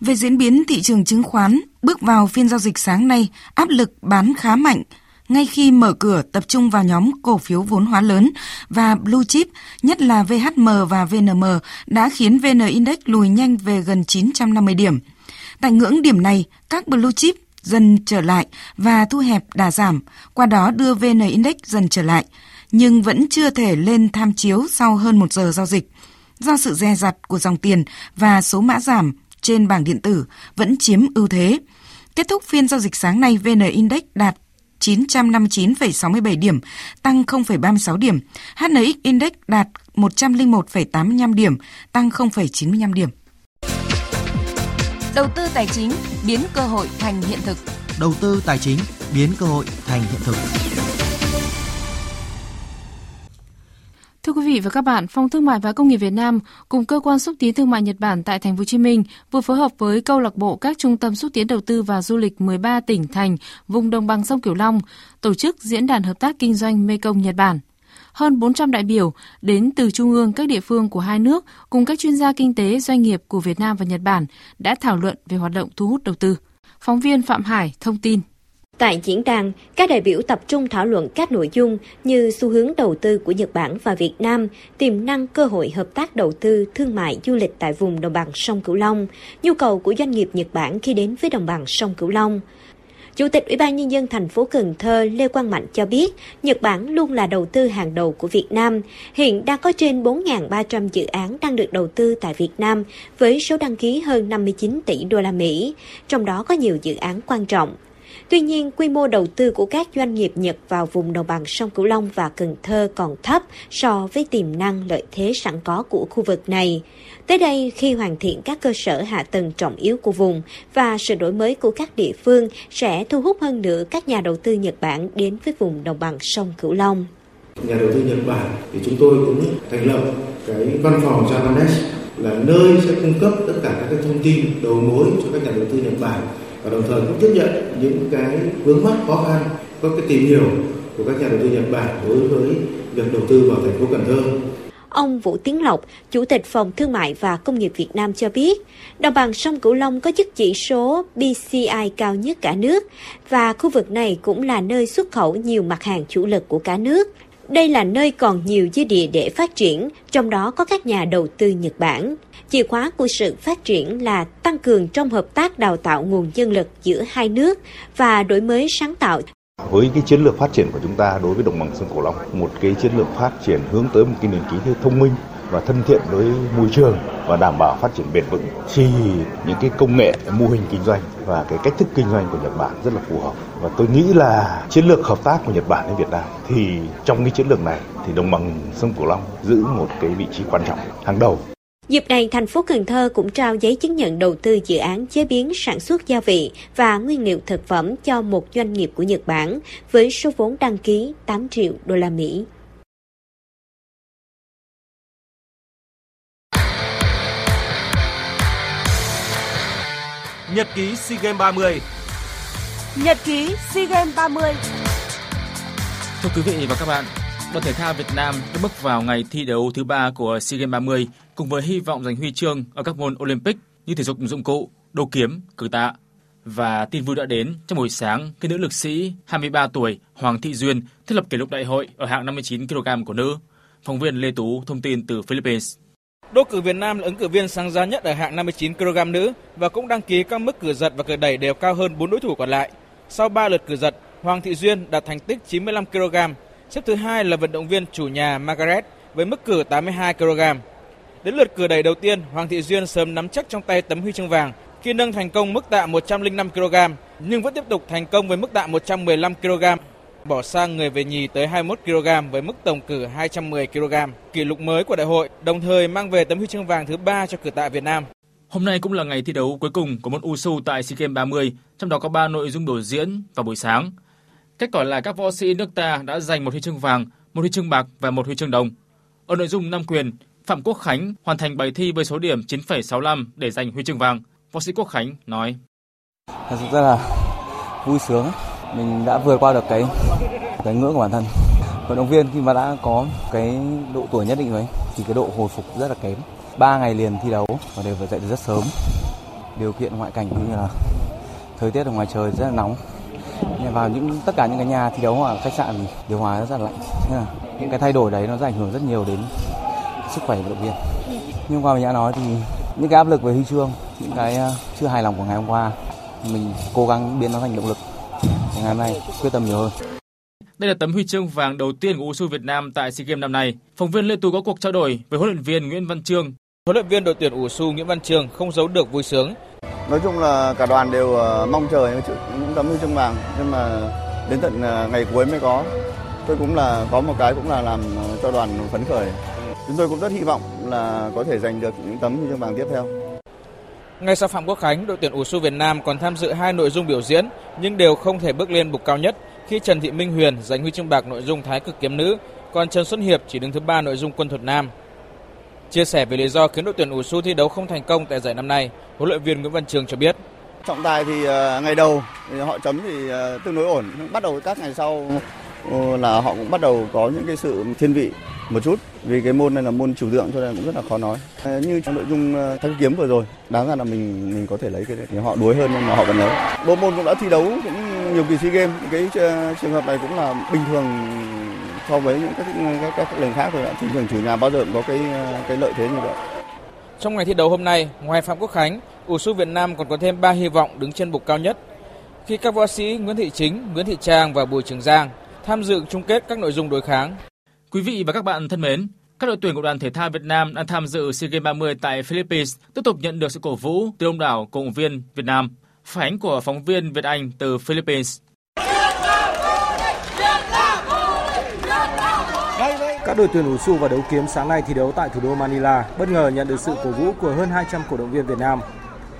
Về diễn biến thị trường chứng khoán, bước vào phiên giao dịch sáng nay, áp lực bán khá mạnh ngay khi mở cửa tập trung vào nhóm cổ phiếu vốn hóa lớn và blue chip, nhất là VHM và VNM, đã khiến VN Index lùi nhanh về gần 950 điểm. Tại ngưỡng điểm này, các blue chip dần trở lại và thu hẹp đà giảm, qua đó đưa VN Index dần trở lại, nhưng vẫn chưa thể lên tham chiếu sau hơn một giờ giao dịch. Do sự dè dặt của dòng tiền và số mã giảm trên bảng điện tử vẫn chiếm ưu thế. Kết thúc phiên giao dịch sáng nay, VN Index đạt 959,67 điểm, tăng 0,36 điểm. HNX Index đạt 101,85 điểm, tăng 0,95 điểm. Đầu tư tài chính biến cơ hội thành hiện thực. Đầu tư tài chính biến cơ hội thành hiện thực. Thưa quý vị và các bạn, Phòng Thương mại và Công nghiệp Việt Nam cùng cơ quan xúc tiến thương mại Nhật Bản tại Thành phố Hồ Chí Minh vừa phối hợp với câu lạc bộ các trung tâm xúc tiến đầu tư và du lịch 13 tỉnh thành vùng đồng bằng sông Cửu Long tổ chức diễn đàn hợp tác kinh doanh Mekong Nhật Bản. Hơn 400 đại biểu đến từ trung ương các địa phương của hai nước cùng các chuyên gia kinh tế doanh nghiệp của Việt Nam và Nhật Bản đã thảo luận về hoạt động thu hút đầu tư. Phóng viên Phạm Hải thông tin. Tại diễn đàn, các đại biểu tập trung thảo luận các nội dung như xu hướng đầu tư của Nhật Bản và Việt Nam, tiềm năng cơ hội hợp tác đầu tư, thương mại, du lịch tại vùng đồng bằng sông Cửu Long, nhu cầu của doanh nghiệp Nhật Bản khi đến với đồng bằng sông Cửu Long. Chủ tịch Ủy ban Nhân dân thành phố Cần Thơ Lê Quang Mạnh cho biết, Nhật Bản luôn là đầu tư hàng đầu của Việt Nam. Hiện đang có trên 4.300 dự án đang được đầu tư tại Việt Nam với số đăng ký hơn 59 tỷ đô la Mỹ, trong đó có nhiều dự án quan trọng. Tuy nhiên, quy mô đầu tư của các doanh nghiệp Nhật vào vùng đồng bằng sông Cửu Long và Cần Thơ còn thấp so với tiềm năng lợi thế sẵn có của khu vực này. Tới đây, khi hoàn thiện các cơ sở hạ tầng trọng yếu của vùng và sự đổi mới của các địa phương sẽ thu hút hơn nữa các nhà đầu tư Nhật Bản đến với vùng đồng bằng sông Cửu Long. Nhà đầu tư Nhật Bản thì chúng tôi cũng thành lập cái văn phòng Japanes là nơi sẽ cung cấp tất cả các cái thông tin đầu mối cho các nhà đầu tư Nhật Bản và đồng thời cũng tiếp nhận những cái vướng mắc khó khăn có cái tìm hiểu của các nhà đầu tư Nhật Bản đối với việc đầu tư vào thành phố Cần Thơ. Ông Vũ Tiến Lộc, Chủ tịch Phòng Thương mại và Công nghiệp Việt Nam cho biết, đồng bằng sông Cửu Long có chức chỉ số BCI cao nhất cả nước và khu vực này cũng là nơi xuất khẩu nhiều mặt hàng chủ lực của cả nước. Đây là nơi còn nhiều dư địa để phát triển, trong đó có các nhà đầu tư Nhật Bản. Chìa khóa của sự phát triển là tăng cường trong hợp tác đào tạo nguồn nhân lực giữa hai nước và đổi mới sáng tạo. Với cái chiến lược phát triển của chúng ta đối với đồng bằng sông Cửu Long, một cái chiến lược phát triển hướng tới một cái nền kinh tế thông minh và thân thiện với môi trường và đảm bảo phát triển bền vững thì những cái công nghệ mô hình kinh doanh và cái cách thức kinh doanh của Nhật Bản rất là phù hợp. Và tôi nghĩ là chiến lược hợp tác của Nhật Bản với Việt Nam thì trong cái chiến lược này thì đồng bằng sông Cửu Long giữ một cái vị trí quan trọng hàng đầu. Dịp này, thành phố Cần Thơ cũng trao giấy chứng nhận đầu tư dự án chế biến sản xuất gia vị và nguyên liệu thực phẩm cho một doanh nghiệp của Nhật Bản với số vốn đăng ký 8 triệu đô la Mỹ. Nhật ký SEA Games 30 Nhật ký SEA Games 30 Thưa quý vị và các bạn, đoàn thể thao Việt Nam đã bước vào ngày thi đấu thứ ba của SEA Games 30 cùng với hy vọng giành huy chương ở các môn Olympic như thể dục dụng cụ, đấu kiếm, cử tạ. Và tin vui đã đến trong buổi sáng khi nữ lực sĩ 23 tuổi Hoàng Thị Duyên thiết lập kỷ lục đại hội ở hạng 59 kg của nữ. Phóng viên Lê Tú thông tin từ Philippines. Đô cử Việt Nam là ứng cử viên sáng giá nhất ở hạng 59 kg nữ và cũng đăng ký các mức cử giật và cử đẩy đều cao hơn 4 đối thủ còn lại. Sau 3 lượt cử giật, Hoàng Thị Duyên đạt thành tích 95 kg. Xếp thứ hai là vận động viên chủ nhà Margaret với mức cử 82 kg. Đến lượt cử đẩy đầu tiên, Hoàng Thị Duyên sớm nắm chắc trong tay tấm huy chương vàng khi nâng thành công mức tạ 105 kg, nhưng vẫn tiếp tục thành công với mức tạ 115 kg, bỏ sang người về nhì tới 21 kg với mức tổng cử 210 kg, kỷ lục mới của đại hội, đồng thời mang về tấm huy chương vàng thứ ba cho cử tạ Việt Nam. Hôm nay cũng là ngày thi đấu cuối cùng của môn Usu tại SEA Games 30, trong đó có 3 nội dung biểu diễn vào buổi sáng. Kết quả là các võ sĩ nước ta đã giành một huy chương vàng, một huy chương bạc và một huy chương đồng. Ở nội dung nam quyền, Phạm Quốc Khánh hoàn thành bài thi với số điểm 9,65 để giành huy chương vàng. Võ sĩ Quốc Khánh nói: Thật sự rất là vui sướng, mình đã vượt qua được cái cái ngưỡng của bản thân. Vận động viên khi mà đã có cái độ tuổi nhất định rồi thì cái độ hồi phục rất là kém. Ba ngày liền thi đấu và đều phải dậy rất sớm. Điều kiện ngoại cảnh cũng như là thời tiết ở ngoài trời rất là nóng. Nhưng vào những tất cả những cái nhà thi đấu hoặc khách sạn thì điều hòa rất là lạnh. Là những cái thay đổi đấy nó sẽ ảnh hưởng rất nhiều đến sức khỏe vận động viên. Nhưng qua mình đã nói thì những cái áp lực về huy chương, những cái ờ, chưa hài lòng của ngày hôm qua, mình cố gắng biến nó thành động lực. Ngày hôm nay quyết tâm nhiều hơn. Đây là tấm huy chương vàng đầu tiên của USU Việt Nam tại SEA Games năm nay. Phóng viên Lê Tú có cuộc trao đổi với huấn luyện viên Nguyễn Văn Trương. Huấn luyện viên đội tuyển USU Nguyễn Văn Trương không giấu được vui sướng. Nói chung là cả đoàn đều ờ, mong chờ những tấm huy chương vàng nhưng mà đến tận ờ, ngày cuối mới có. Tôi cũng là có một cái cũng là làm ờ, cho đoàn phấn khởi Chúng tôi cũng rất hy vọng là có thể giành được những tấm huy chương vàng tiếp theo. Ngay sau Phạm Quốc Khánh, đội tuyển U Việt Nam còn tham dự hai nội dung biểu diễn nhưng đều không thể bước lên bục cao nhất khi Trần Thị Minh Huyền giành huy chương bạc nội dung Thái cực kiếm nữ, còn Trần Xuân Hiệp chỉ đứng thứ ba nội dung quân thuật nam. Chia sẻ về lý do khiến đội tuyển U thi đấu không thành công tại giải năm nay, huấn luyện viên Nguyễn Văn Trường cho biết. Trọng tài thì ờ, ngày đầu thì họ chấm thì ờ, tương đối ổn, bắt đầu các ngày sau ờ, là họ cũng bắt đầu có những cái sự thiên vị một chút. Vì cái môn này là môn chủ tượng cho nên cũng rất là khó nói. Như trong nội dung ờ, thắng kiếm vừa rồi đáng ra là mình mình có thể lấy cái thì họ đuối hơn nhưng mà họ vẫn lấy. Bộ môn cũng đã thi đấu cũng nhiều kỳ sea games. Cái trường hợp này cũng là bình thường so với những các các, các lần khác rồi thị trường chủ nhà bao giờ cũng có cái cái lợi thế như vậy trong ngày thi đấu hôm nay ngoài phạm quốc khánh ủ su việt nam còn có thêm 3 hy vọng đứng trên bục cao nhất khi các võ sĩ Nguyễn Thị Chính, Nguyễn Thị Trang và Bùi Trường Giang tham dự chung kết các nội dung đối kháng. Quý vị và các bạn thân mến, các đội tuyển của đoàn thể thao Việt Nam đang tham dự SEA Games 30 tại Philippines tiếp tục nhận được sự cổ vũ từ đông đảo cổ động viên Việt Nam. Phản ánh của phóng viên Việt Anh từ Philippines. Các đội tuyển ủ su và đấu kiếm sáng nay thi đấu tại thủ đô Manila bất ngờ nhận được sự cổ vũ của hơn 200 cổ động viên Việt Nam.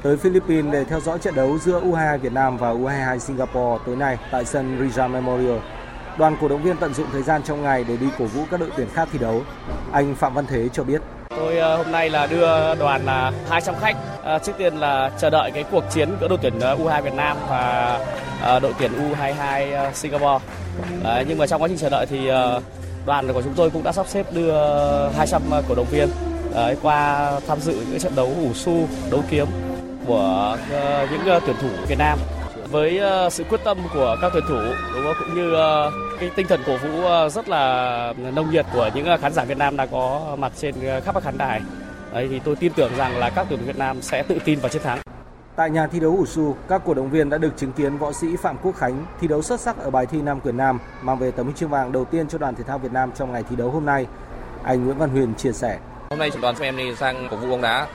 Tới Philippines để theo dõi trận đấu giữa U22 Việt Nam và U22 Singapore tối nay tại sân Rizal Memorial. Đoàn cổ động viên tận dụng thời gian trong ngày để đi cổ vũ các đội tuyển khác thi đấu. Anh Phạm Văn Thế cho biết. Tôi ờ, hôm nay là đưa đoàn là 200 khách. À, trước tiên là chờ đợi cái cuộc chiến giữa đội tuyển ờ, U22 Việt Nam và à, đội tuyển U22 Singapore. À, nhưng mà trong quá trình chờ đợi thì đoàn của chúng tôi cũng đã sắp xếp đưa 200 ờ, cổ động viên đấy, qua tham dự những trận đấu ủ su, đấu kiếm của uh, những uh, tuyển thủ Việt Nam với uh, sự quyết tâm của các tuyển thủ đúng không? cũng như uh, cái tinh thần cổ vũ uh, rất là nồng nhiệt của những uh, khán giả Việt Nam đang có mặt trên uh, khắp các khán đài. Đấy thì tôi tin tưởng rằng là các tuyển thủ Việt Nam sẽ tự tin vào chiến thắng. Tại nhà thi đấu ủ su, các cổ động viên đã được chứng kiến võ sĩ Phạm Quốc Khánh thi đấu xuất sắc ở bài thi Nam quyền Nam, mang về tấm huy chương vàng đầu tiên cho đoàn thể thao Việt Nam trong ngày thi đấu hôm nay. Anh Nguyễn Văn Huyền chia sẻ. Hôm nay đoàn xem đi sang cổ vũ bóng đá,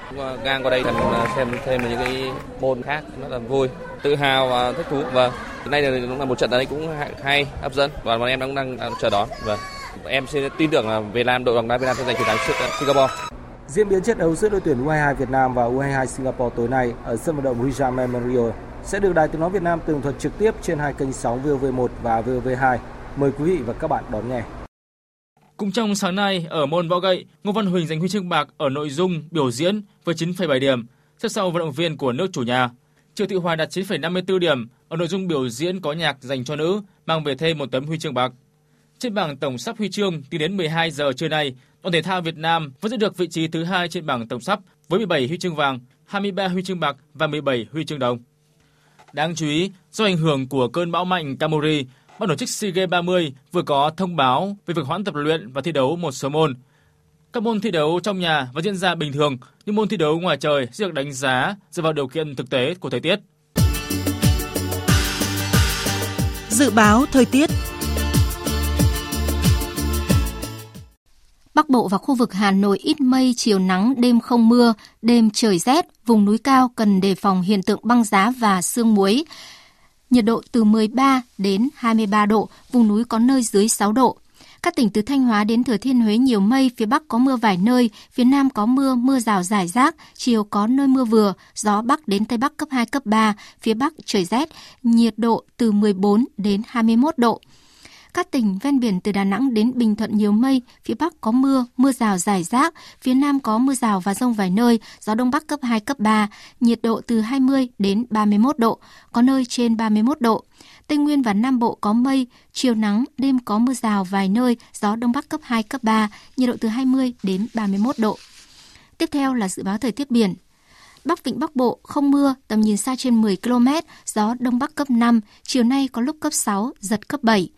ngang qua đây xem à, xem thêm những cái môn khác rất là vui, tự hào và thích thú. Vâng, và hôm nay là cũng là một trận đấy cũng hay, hấp dẫn và bọn em đang đang, đang chờ đón. Và em sẽ tin tưởng là Việt Nam đội bóng đá Việt Nam sẽ giành chiến thắng trước à, Singapore. Diễn biến trận đấu giữa đội tuyển U22 Việt Nam và U22 Singapore tối nay ở sân vận động Rizal Memorial sẽ được Đài Tiếng nói Việt Nam tường thuật trực tiếp trên hai kênh sóng VOV1 và VOV2. Mời quý vị và các bạn đón nghe. Cũng trong sáng nay ở môn võ gậy, Ngô Văn Huỳnh giành huy chương bạc ở nội dung biểu diễn với 9,7 điểm, xếp sau vận động viên của nước chủ nhà. Triệu Thị Hoài đạt 9,54 điểm ở nội dung biểu diễn có nhạc dành cho nữ, mang về thêm một tấm huy chương bạc. Trên bảng tổng sắp huy chương tính đến 12 giờ trưa nay, đoàn thể thao Việt Nam vẫn giữ được vị trí thứ hai trên bảng tổng sắp với 17 huy chương vàng, 23 huy chương bạc và 17 huy chương đồng. Đáng chú ý, do ảnh hưởng của cơn bão mạnh Kamori, ban tổ chức SEA Games 30 vừa có thông báo về việc hoãn tập luyện và thi đấu một số môn. Các môn thi đấu trong nhà vẫn diễn ra bình thường, nhưng môn thi đấu ngoài trời sẽ được đánh giá dựa vào điều kiện thực tế của thời tiết. Dự báo thời tiết Bắc Bộ và khu vực Hà Nội ít mây, chiều nắng, đêm không mưa, đêm trời rét, vùng núi cao cần đề phòng hiện tượng băng giá và sương muối. Nhiệt độ từ 13 đến 23 độ, vùng núi có nơi dưới 6 độ. Các tỉnh từ Thanh Hóa đến Thừa Thiên Huế nhiều mây, phía Bắc có mưa vài nơi, phía Nam có mưa, mưa rào rải rác, chiều có nơi mưa vừa, gió Bắc đến Tây Bắc cấp 2, cấp 3, phía Bắc trời rét, nhiệt độ từ 14 đến 21 độ. Các tỉnh ven biển từ Đà Nẵng đến Bình Thuận nhiều mây, phía Bắc có mưa, mưa rào rải rác, phía Nam có mưa rào và rông vài nơi, gió Đông Bắc cấp 2, cấp 3, nhiệt độ từ 20 đến 31 độ, có nơi trên 31 độ. Tây Nguyên và Nam Bộ có mây, chiều nắng, đêm có mưa rào vài nơi, gió Đông Bắc cấp 2, cấp 3, nhiệt độ từ 20 đến 31 độ. Tiếp theo là dự báo thời tiết biển. Bắc Vịnh Bắc Bộ không mưa, tầm nhìn xa trên 10 km, gió Đông Bắc cấp 5, chiều nay có lúc cấp 6, giật cấp 7.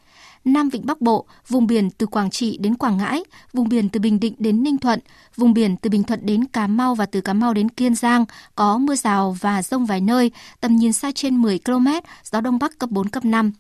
Nam Vịnh Bắc Bộ, vùng biển từ Quảng Trị đến Quảng Ngãi, vùng biển từ Bình Định đến Ninh Thuận, vùng biển từ Bình Thuận đến Cà Mau và từ Cà Mau đến Kiên Giang có mưa rào và rông vài nơi, tầm nhìn xa trên 10 km, gió Đông Bắc cấp 4, cấp 5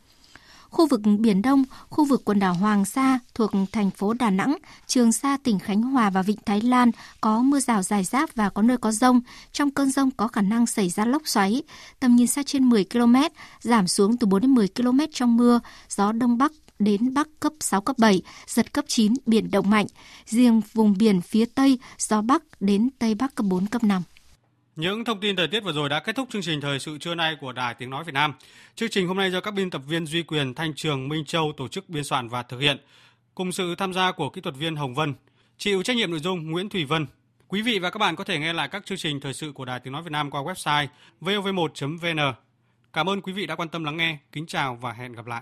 khu vực Biển Đông, khu vực quần đảo Hoàng Sa thuộc thành phố Đà Nẵng, Trường Sa tỉnh Khánh Hòa và Vịnh Thái Lan có mưa rào dài rác và có nơi có rông. Trong cơn rông có khả năng xảy ra lốc xoáy, tầm nhìn xa trên 10 km, giảm xuống từ 4 đến 10 km trong mưa, gió Đông Bắc đến Bắc cấp 6, cấp 7, giật cấp 9, biển động mạnh. Riêng vùng biển phía Tây, gió Bắc đến Tây Bắc cấp 4, cấp 5. Những thông tin thời tiết vừa rồi đã kết thúc chương trình thời sự trưa nay của Đài Tiếng Nói Việt Nam. Chương trình hôm nay do các biên tập viên Duy Quyền, Thanh Trường, Minh Châu tổ chức biên soạn và thực hiện, cùng sự tham gia của kỹ thuật viên Hồng Vân, chịu trách nhiệm nội dung Nguyễn Thủy Vân. Quý vị và các bạn có thể nghe lại các chương trình thời sự của Đài Tiếng Nói Việt Nam qua website vov1.vn. Cảm ơn quý vị đã quan tâm lắng nghe. Kính chào và hẹn gặp lại.